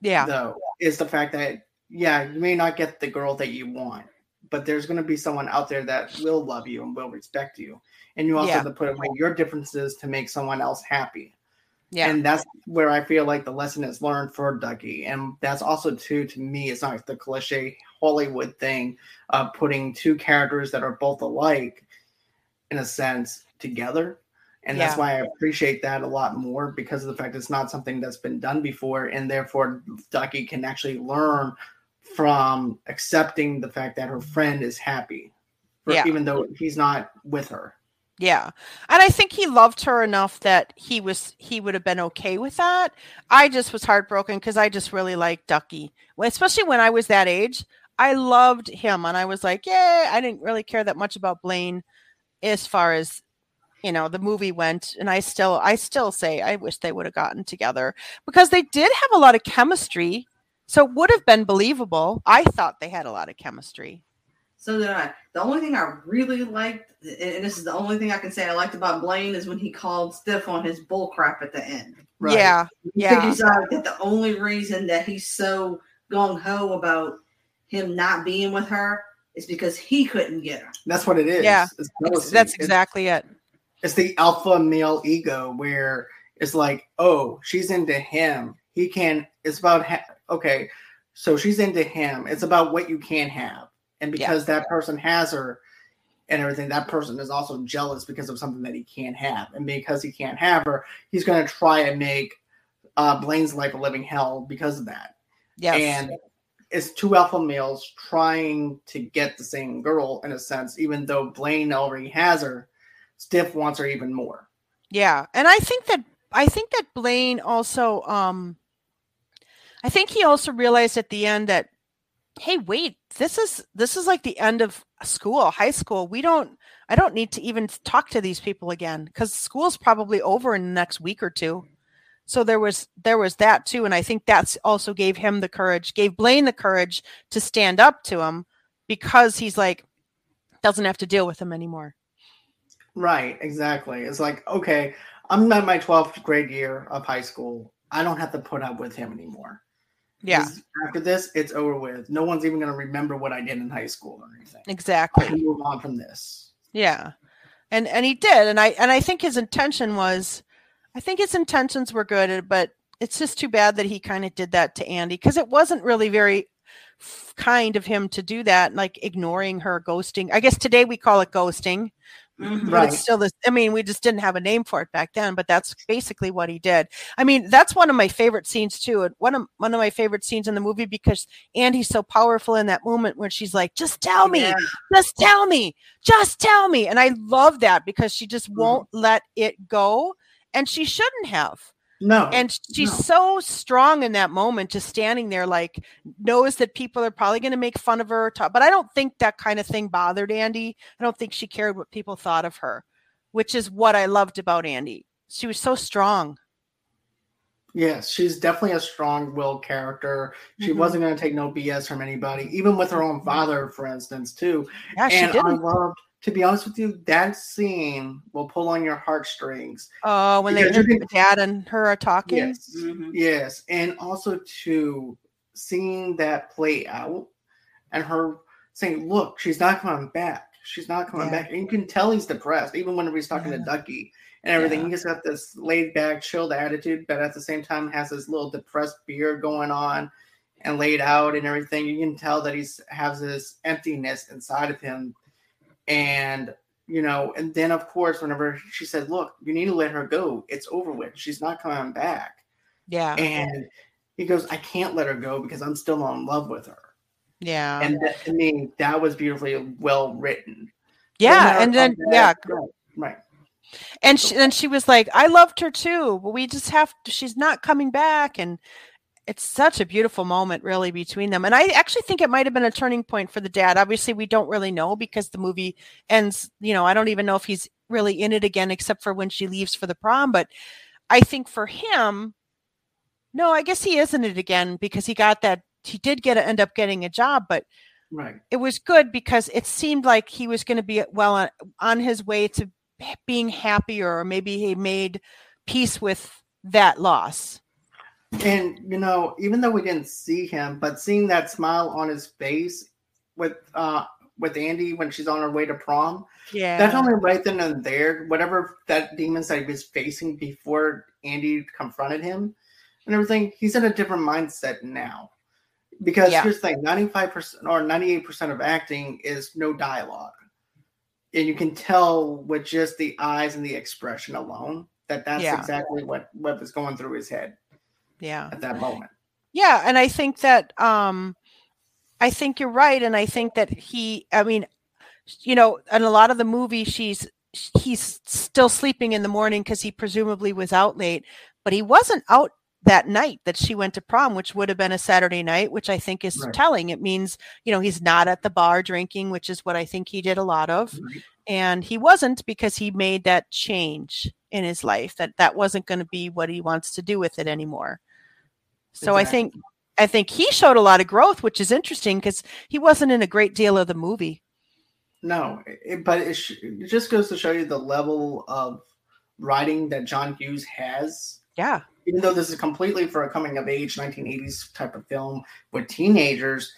Speaker 2: yeah.
Speaker 1: Though is the fact that yeah, you may not get the girl that you want, but there's going to be someone out there that will love you and will respect you, and you also
Speaker 2: Yeah.
Speaker 1: have to put away your differences to make someone else happy.
Speaker 2: Yeah.
Speaker 1: And that's where I feel like the lesson is learned for Ducky. And that's also too to me, it's not the cliche Hollywood thing of putting two characters that are both alike in a sense together. And that's
Speaker 2: Yeah.
Speaker 1: why I appreciate that a lot more because of the fact it's not something that's been done before. And therefore Ducky can actually learn from accepting the fact that her friend is happy. for-
Speaker 2: Yeah.
Speaker 1: Even though he's not with her.
Speaker 2: Yeah. And I think he loved her enough that he was he would have been okay with that. I just was heartbroken because I just really liked Ducky. Especially when I was that age. I loved him and I was like, yeah, I didn't really care that much about Blaine as far as you know the movie went and I still I still say I wish they would have gotten together because they did have a lot of chemistry. So it would have been believable. I thought they had a lot of chemistry.
Speaker 3: So did I. The only thing I really liked, and this is the only thing I can say I liked about Blaine, is when he called Steff on his bull crap at the end.
Speaker 2: Yeah.
Speaker 3: He
Speaker 2: Yeah.
Speaker 3: figures out that the only reason that he's so gung ho about him not being with her is because he couldn't get her.
Speaker 1: That's what it is.
Speaker 2: Yeah.
Speaker 1: It's
Speaker 2: Ex-
Speaker 1: jealousy.
Speaker 2: That's
Speaker 1: It's-
Speaker 2: exactly it.
Speaker 1: It's the alpha male ego where it's like, oh, she's into him. He can. It's about ha- okay. So she's into him. It's about what you can have, and
Speaker 2: Yeah.
Speaker 1: because that person has her and everything, that person is also jealous because of something that he can't have, and because he can't have her, he's going to try and make uh, Blaine's life a living hell because of that.
Speaker 2: Yes.
Speaker 1: And it's two alpha males trying to get the same girl in a sense, even though Blaine already has her. Steff wants her even more.
Speaker 2: Yeah, and I think that I think that Blaine also um I think he also realized at the end that hey, wait, this is this is like the end of school, high school. We don't I don't need to even talk to these people again cuz school's probably over in the next week or two. So there was there was that too and I think that's also gave him the courage, gave Blaine the courage to stand up to him because he's like doesn't have to deal with him anymore.
Speaker 1: Right, exactly. It's like, okay, I'm at my 12th grade year of high school. I don't have to put up with him anymore.
Speaker 2: Yeah.
Speaker 1: After this, it's over with. No one's even going to remember what I did in high school or anything. I
Speaker 2: exactly.
Speaker 1: can move on from this.
Speaker 2: Yeah. And and he did and I and I think his intention was I think his intentions were good uh, but it's just too bad that he kind of did that to Andy cuz it wasn't really very f- kind of him to do that like ignoring her ghosting. I guess today we call it ghosting.
Speaker 3: Mhm.
Speaker 2: But
Speaker 1: Right.
Speaker 2: it's still this I mean we just didn't have a name for it back then but that's basically what he did. I mean that's one of my favorite scenes too. and One of one of my favorite scenes in the movie because Andy's so powerful in that moment where she's like just tell me
Speaker 3: Yeah.
Speaker 2: just tell me just tell me and i love that because she just
Speaker 1: Mhm.
Speaker 2: won't let it go and she shouldn't have
Speaker 1: No.
Speaker 2: and she's
Speaker 1: no.
Speaker 2: so strong in that moment just standing there like knows that people are probably going to make fun of her ta- but i don't think that kind of thing bothered andy i don't think she cared what people thought of her which is what i loved about andy she was so strong
Speaker 1: yes, she's definitely a strong willed character. She
Speaker 2: Mhm.
Speaker 1: wasn't going to take no BS from anybody, even with her own father, for instance, too.
Speaker 2: yeah she
Speaker 1: and I
Speaker 2: didn't
Speaker 1: loved, to be honest with you, that scene will pull on your heartstrings.
Speaker 2: oh when they
Speaker 1: because you
Speaker 2: her dad and her are talking
Speaker 1: Yes.
Speaker 3: Mhm.
Speaker 1: Yes, and also to seeing that play out and her saying, "Look, she's not coming back. She's not coming
Speaker 2: Yeah.
Speaker 1: back." And you can tell he's depressed, even when he's talking
Speaker 2: Yeah.
Speaker 1: to Ducky and everything.
Speaker 2: Yeah.
Speaker 1: He just got this laid back, chilled attitude, but at the same time has this little depressed beard going on and laid out and everything. You can tell that he's has this emptiness inside of him, and you know. And then, of course, whenever she said, "Look, you need to let her go. It's over with. She's not coming back."
Speaker 2: yeah
Speaker 1: and he goes, "I can't let her go because I'm still in love with her."
Speaker 2: yeah
Speaker 1: And that, I mean, that was beautifully well written.
Speaker 2: Yeah and then yeah
Speaker 1: right, right.
Speaker 2: And she, and she was like, "I loved her too, but we just have to, she's not coming back." And it's such a beautiful moment, really, between them. And I actually think it might have been a turning point for the dad. Obviously, we don't really know because the movie ends. You know, I don't even know if he's really in it again, except for when she leaves for the prom. But I think for him, no, I guess he is in it again because he got that. He did get end up getting a job, but
Speaker 1: Right.
Speaker 2: it was good because it seemed like he was going to be well on, on his way to being happier, or maybe he made peace with that loss.
Speaker 1: And you know, even though we didn't see him, but seeing that smile on his face with uh with Andy when she's on her way to prom,
Speaker 2: Yeah,
Speaker 1: that's only right then and there. Whatever that demons that he was facing before Andy confronted him and everything, he's in a different mindset now. Because
Speaker 2: Yeah.
Speaker 1: here's the thing: ninety-five percent or ninety-eight percent of acting is no dialogue, and you can tell with just the eyes and the expression alone that that's
Speaker 2: Yeah.
Speaker 1: exactly what what was going through his head
Speaker 2: yeah.
Speaker 1: at that moment.
Speaker 2: Yeah, and I think that um I think you're right and I think that he I mean you know, in a lot of the movie she's he's still sleeping in the morning cuz he presumably was out late, but he wasn't out that night that she went to prom, which would have been a Saturday night, which I think is
Speaker 1: Right.
Speaker 2: telling. It means, you know, he's not at the bar drinking, which is what I think he did a lot of
Speaker 1: Right.
Speaker 2: and he wasn't because he made that change in his life that that wasn't going to be what he wants to do with it anymore so i think i think he showed a lot of growth which is interesting because he wasn't in a great deal of the movie
Speaker 1: No, it, but it, sh- it just goes to show you the level of writing that John Hughes has.
Speaker 2: yeah
Speaker 1: Even though this is completely for a coming of age 1980s type of film with teenagers,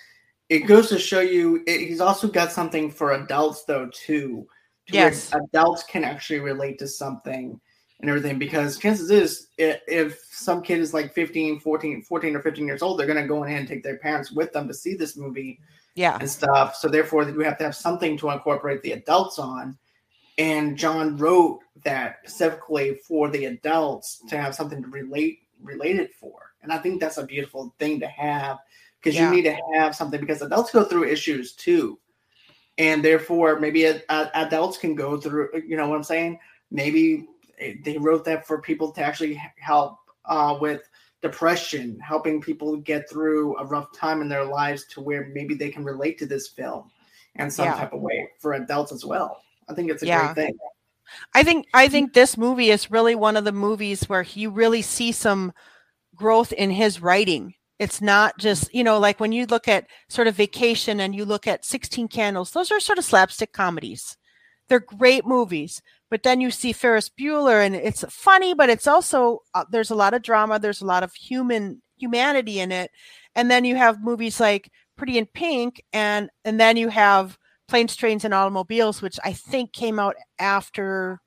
Speaker 1: it goes to show you it, he's also got something for adults though too. to
Speaker 2: Yes.
Speaker 1: adults can actually relate to something and everything because chances is if some kid is like 15 14 14 or 15 years old they're going to go in and take their parents with them to see this movie
Speaker 2: yeah
Speaker 1: and stuff. So therefore, we have to have something to incorporate the adults on. And John wrote that specifically for the adults to have something to relate related for. And I think that's a beautiful thing to have because
Speaker 2: Yeah.
Speaker 1: you need to have something because adults go through issues too. And therefore, maybe a, a- adults can go through. You know what I'm saying? Maybe they wrote that for people to actually help uh, with depression, helping people get through a rough time in their lives to where maybe they can relate to this film in some
Speaker 2: Yeah.
Speaker 1: type of way for adults as well. I think it's a
Speaker 2: Yeah.
Speaker 1: great thing.
Speaker 2: i think i think this movie is really one of the movies where you really see some growth in his writing it's not just you know like when you look at sort of vacation and you look at 16 candles those are sort of slapstick comedies they're great movies but then you see ferris bueller and it's funny but it's also uh, there's a lot of drama there's a lot of human humanity in it and then you have movies like pretty in pink and and then you have planes trains and automobiles which i think came out after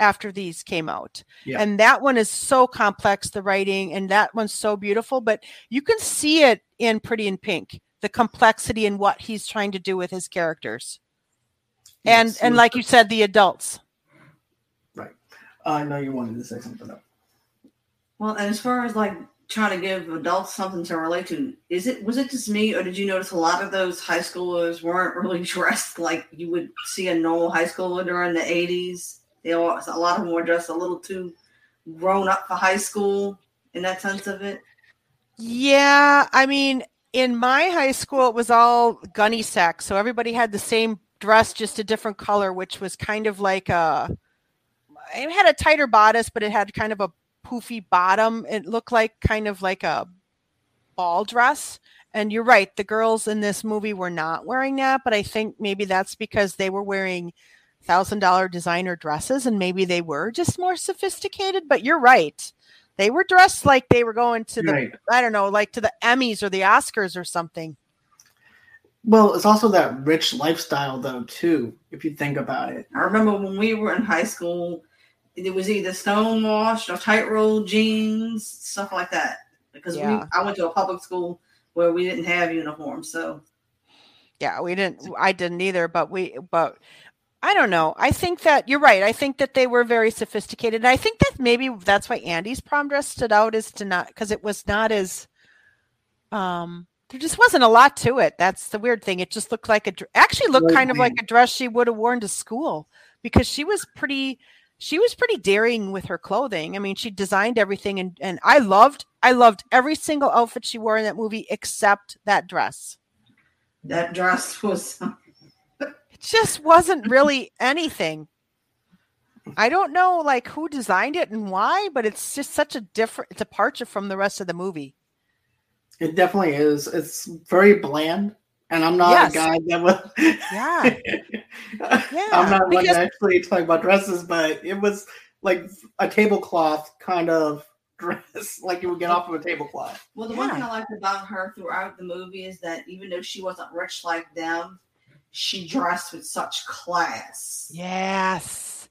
Speaker 2: after these came out.
Speaker 1: Yeah.
Speaker 2: and that one is so complex the writing and that one's so beautiful but you can see it in pretty in pink the complexity and what he's trying to do with his characters. And and like you said the adults Oh,
Speaker 1: I know you wanted to say something. Though.
Speaker 3: Well, and as far as like trying to give adults something to relate to, is it was it just me or did you notice a lot of those high schoolers weren't really dressed like you would see a normal high schooler during the eighties? They all, a lot of them were dressed a little too grown up for high school in that sense of it.
Speaker 2: yeah i mean in my high school it was all gunny sack so everybody had the same dress just a different color which was kind of like a it had a tighter bodice but it had kind of a poofy bottom it looked like kind of like a ball dress and you're right the girls in this movie were not wearing that but i think maybe that's because they were wearing thousand dollar designer dresses and maybe they were just more sophisticated but you're right they were dressed like they were going to the
Speaker 1: Right.
Speaker 2: i don't know like to the emmys or the oscars or something
Speaker 1: Well, it's also that rich lifestyle, though, too. If you think about it.
Speaker 3: I remember when we were in high school, it was either stone stonewashed or tight rolled jeans, stuff like that. Because we, I went to a public school where we didn't have uniforms, so.
Speaker 2: Yeah we didn't i didn't either but we but i don't know. I think that you're right i think that they were very sophisticated and i think that maybe that's why andy's prom dress stood out is to not because it was not as um there just wasn't a lot to it that's the weird thing it just looked like a actually looked kind of like a dress she would have worn to school because she was pretty she was pretty daring with her clothing. I mean, she designed everything and and I loved I loved every single outfit she wore in that movie except that dress.
Speaker 3: That dress was
Speaker 2: It just wasn't really anything. I don't know like who designed it and why, but it's just such a different departure from the rest of the movie.
Speaker 1: It definitely is. It's very bland. And I'm not
Speaker 2: Yes.
Speaker 1: a guy that was
Speaker 2: Yeah. Yeah,
Speaker 1: I'm not one
Speaker 2: because-
Speaker 1: to actually talk about dresses, but it was like a tablecloth kind of dress, like you would get off of a tablecloth.
Speaker 3: well. The one thing I liked about her throughout the movie is that even though she wasn't rich like them, she dressed with such class.
Speaker 2: Yes.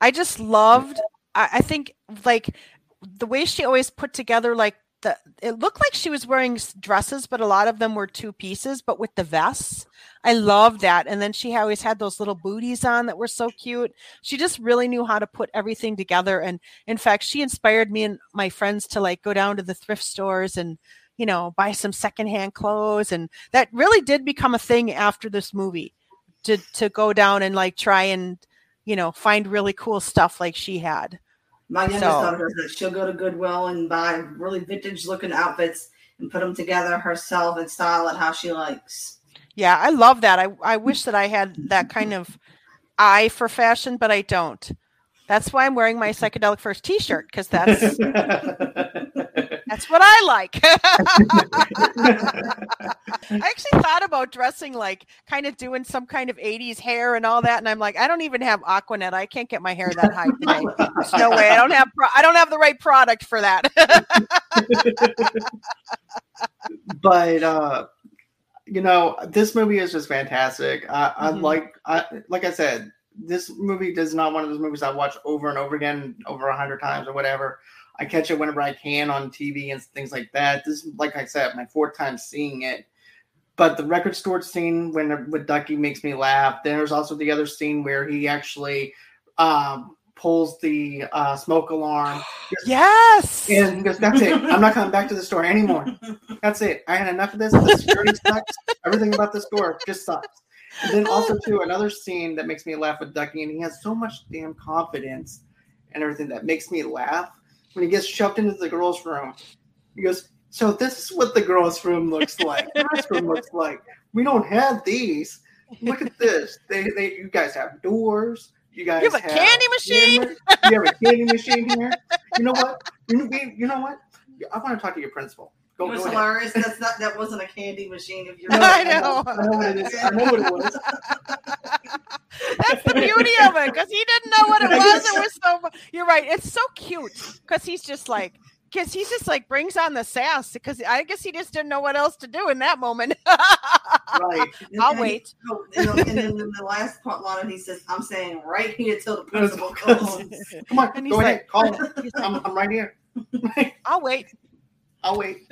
Speaker 2: I just loved I, I think like the way she always put together like the it looked like she was wearing dresses, but a lot of them were two pieces, but with the vests. I love that. And then she always had those little booties on that were so cute. She just really knew how to put everything together. And in fact, she inspired me and my friends to like go down to the thrift stores and you know buy some secondhand clothes and that really did become a thing after this movie to to go down and like try and you know find really cool stuff like she had
Speaker 3: My youngest
Speaker 2: So-
Speaker 3: daughter does that. She'll go to Goodwill and buy really vintage looking outfits and put them together herself and style it how she likes.
Speaker 2: yeah i love that i i wish that i had that kind of eye for fashion but i don't that's why i'm wearing my Psychedelic Furs t-shirt because that's that's what i like. I actually thought about dressing like kind of doing some kind of 80s hair and all that and i'm like i don't even have Aqua Net. I can't get my hair that high today. There's no way. I don't have pro- i don't have the right product for that.
Speaker 1: But uh you know this movie is just fantastic. I, I
Speaker 2: Mhm.
Speaker 1: like i like i said this movie is not one of those movies i watch over and over again over a hundred times or whatever i catch it whenever i can on tv and things like that this like i said my fourth time seeing it but the record store scene when with ducky makes me laugh then there's also the other scene where he actually um pulls the uh smoke alarm
Speaker 2: yes
Speaker 1: and he goes, That's it. I'm not coming back to the store anymore. That's it. I had enough of this. The security sucks. Everything about the store just sucks. And then also too, another scene that makes me laugh with Ducky, and he has so much damn confidence and everything that makes me laugh when he gets shoved into the girls' room. He goes, So this is what the girls' room looks like. The restroom looks like. We don't have these. Look at this. They they you guys have doors. You guys
Speaker 2: You have a candy machine?
Speaker 1: You have a candy machine here. You know what? You, we- you know what? I want to talk to your principal. Go,
Speaker 3: it was
Speaker 1: go ahead.
Speaker 3: hilarious. That's not that wasn't a candy machine. If you're
Speaker 1: No,
Speaker 2: I know.
Speaker 1: I know what it is. I know what it was.
Speaker 2: That's the beauty of it because he didn't know what it was. It was so. You're right. It's so cute because he's just like because he's just like brings on the sass because I guess he just didn't know what else to do in that moment.
Speaker 1: Right.
Speaker 2: I'll
Speaker 3: And he-
Speaker 2: wait.
Speaker 3: oh, and, then- and then in the last part line, he says, "I'm saying right here till the principal comes."
Speaker 1: Come on,
Speaker 2: And
Speaker 1: go ahead.
Speaker 2: like-
Speaker 1: Call
Speaker 2: like,
Speaker 1: I'm, I'm right here.
Speaker 2: I'll wait.
Speaker 1: I'll wait.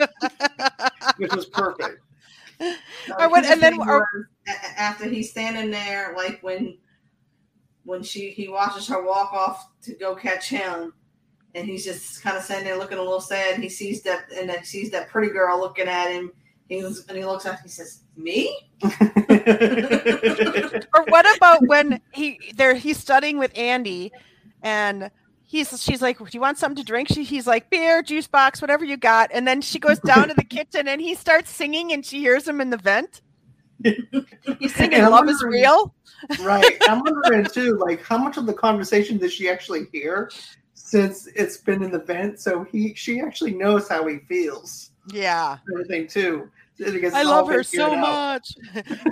Speaker 1: Which was perfect.
Speaker 2: Or what- and then- or-
Speaker 3: thing was, a- a- after he's standing there, like when when she he watches her walk off to go catch him, and he's just kind of standing there looking a little sad. And he sees that and then sees that pretty girl looking at him. He was, and he looks up. He says, "Me."
Speaker 2: Or what about when he there he's studying with Andy and he's she's like, Do you want something to drink? She, he's like, beer, juice box, whatever you got. And then she goes down to the kitchen and he starts singing and she hears him in the vent. He's singing Love is Real.
Speaker 1: right. I'm wondering too, like how much of the conversation does she actually hear since it's been in the vent? So he she actually knows how he feels.
Speaker 2: Yeah.
Speaker 1: Everything too.
Speaker 2: I love her so much.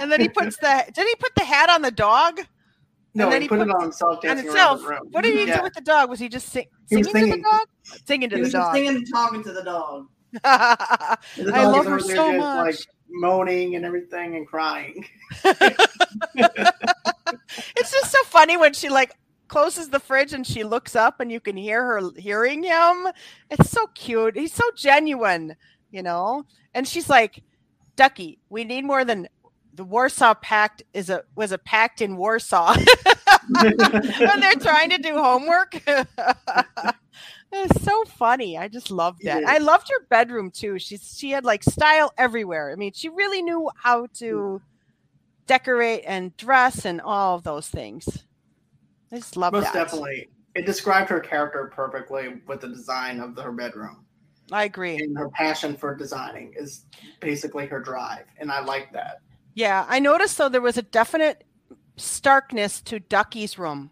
Speaker 2: and then he puts the did he put the hat on the dog?
Speaker 1: No,
Speaker 2: And then
Speaker 1: he,
Speaker 2: he
Speaker 1: put, it
Speaker 2: put-
Speaker 1: on himself
Speaker 2: On
Speaker 1: dancing around
Speaker 2: itself.
Speaker 1: the room.
Speaker 2: What did he
Speaker 1: Yeah.
Speaker 2: do with the dog? Was he just sing,
Speaker 1: He
Speaker 2: singing to the dog? Singing to
Speaker 3: He
Speaker 2: the
Speaker 3: was just
Speaker 2: dog.
Speaker 3: singing and talking to the dog.
Speaker 2: I
Speaker 1: the dog
Speaker 2: love her so much.
Speaker 1: Like moaning and everything and crying.
Speaker 2: it's just so funny when she like closes the fridge and she looks up and you can hear her hearing him. It's so cute. He's so genuine, you know. And she's like, "Ducky, we need more than the Warsaw Pact is a was a pact in Warsaw." when they're trying to do homework. it's so funny. I just loved that. I loved her bedroom too. She's she had like style everywhere. I mean, she really knew how to decorate and dress and all of those things. I just love
Speaker 1: Most
Speaker 2: that.
Speaker 1: definitely. it described her character perfectly with the design of her bedroom.
Speaker 2: I agree.
Speaker 1: And her passion for designing is basically her drive, and I like that.
Speaker 2: Yeah, I noticed though there was a definite starkness to Ducky's room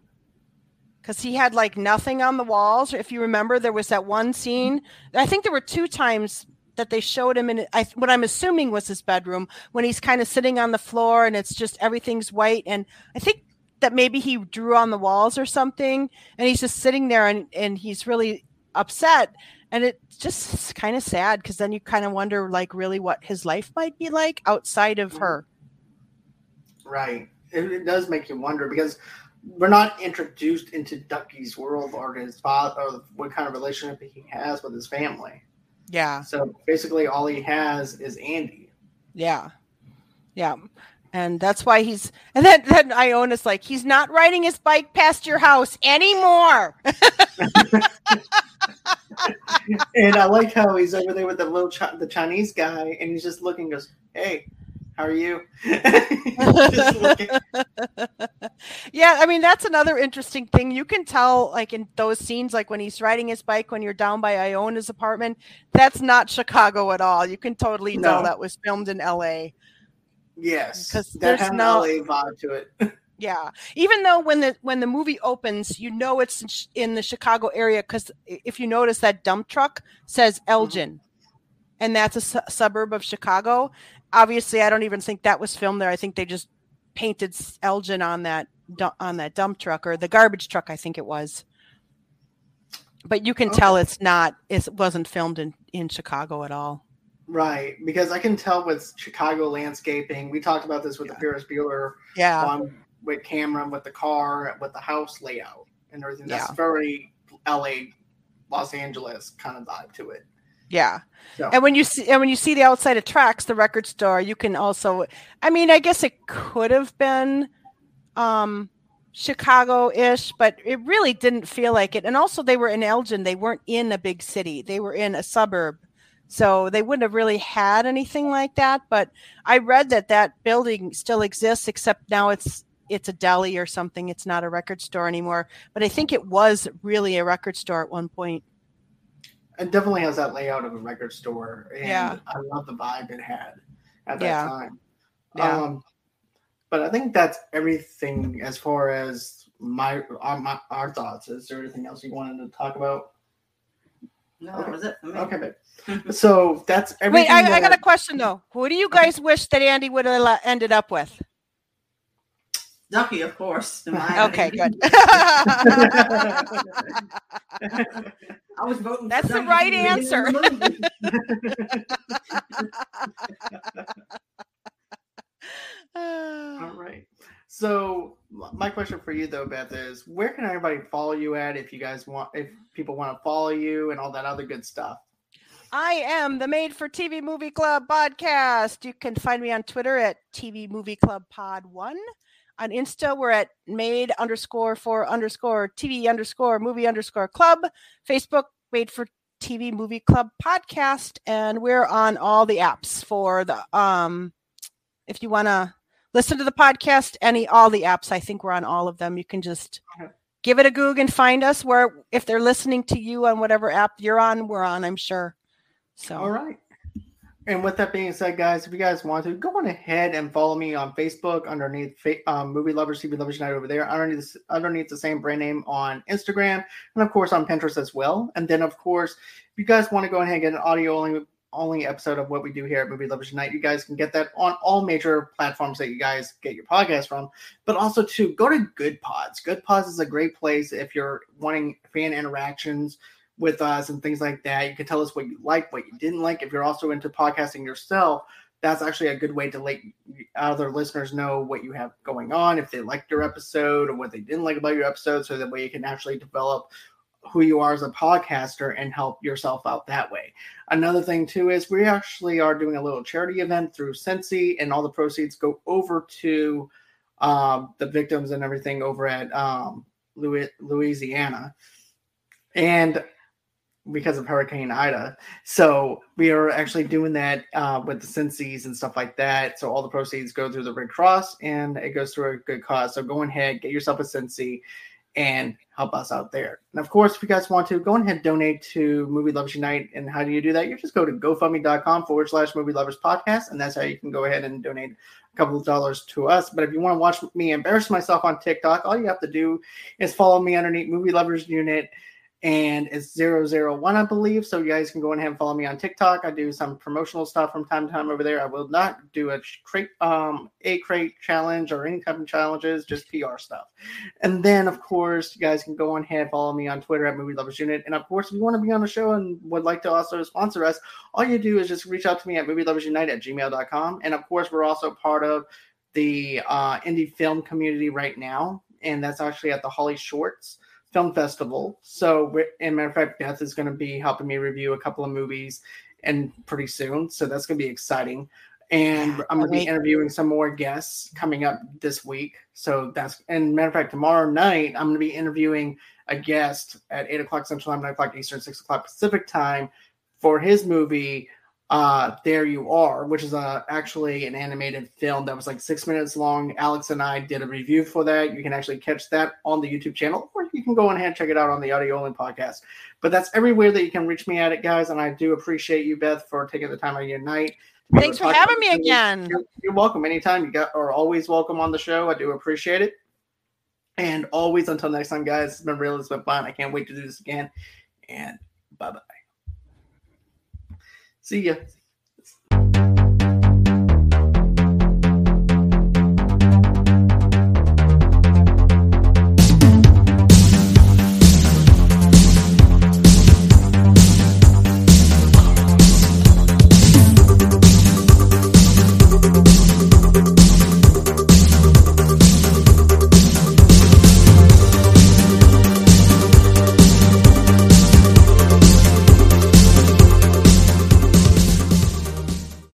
Speaker 2: because he had like nothing on the walls. If you remember, there was that one scene. I think there were two times that they showed him in I, what I'm assuming was his bedroom when he's kind of sitting on the floor and it's just everything's white. And I think that maybe he drew on the walls or something, and he's just sitting there and and he's really upset. And it's just kind of sad because then you kind of wonder, like, really what his life might be like outside of mm. her.
Speaker 1: Right. It, it does make you wonder because we're not introduced into Ducky's world or his father or what kind of relationship he has with his family.
Speaker 2: Yeah.
Speaker 1: So basically, all he has is Andy.
Speaker 2: Yeah. Yeah. And that's why he's, and then, then Iona's like, he's not riding his bike past your house anymore.
Speaker 1: and I like how he's over there with the little Ch- the Chinese guy, and he's just looking, goes, "Hey, how are you?"
Speaker 2: yeah, I mean that's another interesting thing. You can tell, like in those scenes, like when he's riding his bike when you're down by Iona's apartment, that's not Chicago at all. You can totally no. tell that was filmed in L.A.
Speaker 1: Yes, because that has no LA vibe to it.
Speaker 2: yeah, even though when the when the movie opens, you know it's in the Chicago area because if you notice that dump truck says mm-hmm. Elgin, mm-hmm. and that's a su- suburb of Chicago obviously I don't even think that was filmed there. I think they just painted Elgin on that on that dump truck or the garbage truck I think it was. But you can okay. tell it's not it wasn't filmed in in Chicago at all.
Speaker 1: Right, because I can tell with Chicago landscaping. We talked about this with yeah. the Ferris Bueller.
Speaker 2: Yeah.
Speaker 1: On, with Cameron, with the car, with the house layout and everything. That's yeah. very LA, Los Angeles kind of vibe to it.
Speaker 2: Yeah. And when you see and when you see the outside of TRAX, the record store, you can also I mean, I guess it could have been um Chicago-ish, but it really didn't feel like it. And also they were in Elgin, they weren't in a big city. They were in a suburb. So they wouldn't have really had anything like that, but I read that that building still exists except now it's it's a deli or something. It's not a record store anymore, but I think it was really a record store at one point
Speaker 1: it definitely has that layout of a record store, and
Speaker 2: yeah.
Speaker 1: I love the vibe it had at that
Speaker 2: yeah.
Speaker 1: time. Yeah. Um, but I think that's everything as far as my our, my, our thoughts. Is there anything else you wanted to talk about?
Speaker 3: No, okay. that was it.
Speaker 1: Okay, so that's everything.
Speaker 2: Wait, I,
Speaker 1: that...
Speaker 2: I, got a question though. Who do you guys wish that Andy would have ended up with?
Speaker 3: Ducky, of course.
Speaker 2: okay, good.
Speaker 3: I was voting.
Speaker 2: That's the right answer.
Speaker 1: All right. So my question for you though, Beth, is where can everybody follow you at if you guys want if people want to follow you and all that other good stuff?
Speaker 2: I am the Made for TV Movie Club podcast. You can find me on Twitter at TV Movie Club Pod One. On Insta, we're at made underscore for underscore TV underscore movie underscore club. Facebook, made for TV movie club podcast. And we're on all the apps for the, um, if you want to listen to the podcast, any, all the apps, I think we're on all of them. You can just give it a Google and find us where, if they're listening to you on whatever app you're on, we're on, I'm sure. So,
Speaker 1: all right. And with that being said, guys, if you guys want to, go on ahead and follow me on Facebook underneath um, Movie Lovers, TV Lovers Night over there. Underneath, underneath the same brand name on Instagram, and of course on Pinterest as well. And then, of course, if you guys want to go ahead and get an audio only only episode of what we do here at Movie Lovers Unite, you guys can get that on all major platforms that you guys get your podcast from. But also to go to Good Pods. Good Pods is a great place if you're wanting fan interactions with us and things like that. You can tell us what you like, what you didn't like. If you're also into podcasting yourself, that's actually a good way to let other listeners know what you have going on, if they liked your episode or what they didn't like about your episode, so that way you can actually develop who you are as a podcaster and help yourself out that way. Another thing too is we actually are doing a little charity event through Cincy, and all the proceeds go over to um, the victims and everything over at um, Louisiana. And because of Hurricane Ida. So we are actually doing that uh, with the Cincy's and stuff like that. So all the proceeds go through the Red Cross and it goes through a good cause. So go ahead, get yourself a Cincy and help us out there. And of course, if you guys want to, go ahead and donate to Movie Lovers Unite. And how do you do that? You just go to gofundme.com forward slash movie lovers podcast, and that's how you can go ahead and donate a couple of dollars to us. But if you want to watch me embarrass myself on TikTok, all you have to do is follow me underneath Movie Lovers Unite and it's 001 i believe. So you guys can go ahead and follow me on tiktok. I do some promotional stuff from time to time over there. I will not do a crate um a crate challenge or any type of challenges just pr stuff. And then of course you guys can go ahead follow me on twitter at movie lovers unite. And of course if you want to be on the show and would like to also sponsor us all you do is just reach out to me at movie lovers unite at gmail.com and of course we're also part of the uh, indie film community right now. And that's actually at the HollyShorts Film Festival. So, in matter of fact, Beth is going to be helping me review a couple of movies and pretty soon. So that's going to be exciting. And I'm going to be interviewing some more guests coming up this week. So that's, and matter of fact, tomorrow night, I'm going to be interviewing a guest at 8 o'clock Central Time, 9 o'clock Eastern, 6 o'clock Pacific Time for his movie uh, There You Are, which is uh, actually an animated film that was like six minutes long. Alex and I did a review for that. You can actually catch that on the YouTube channel, or you can go ahead and check it out on the audio only podcast. But that's everywhere that you can reach me at it, guys. And I do appreciate you, Beth, for taking the time out of your night.
Speaker 2: Thanks for having me again.
Speaker 1: You're, you're welcome. Anytime you got are always welcome on the show. I do appreciate it. And always until next time, guys, it's been real. It's been fun. I can't wait to do this again. And bye bye. See ya.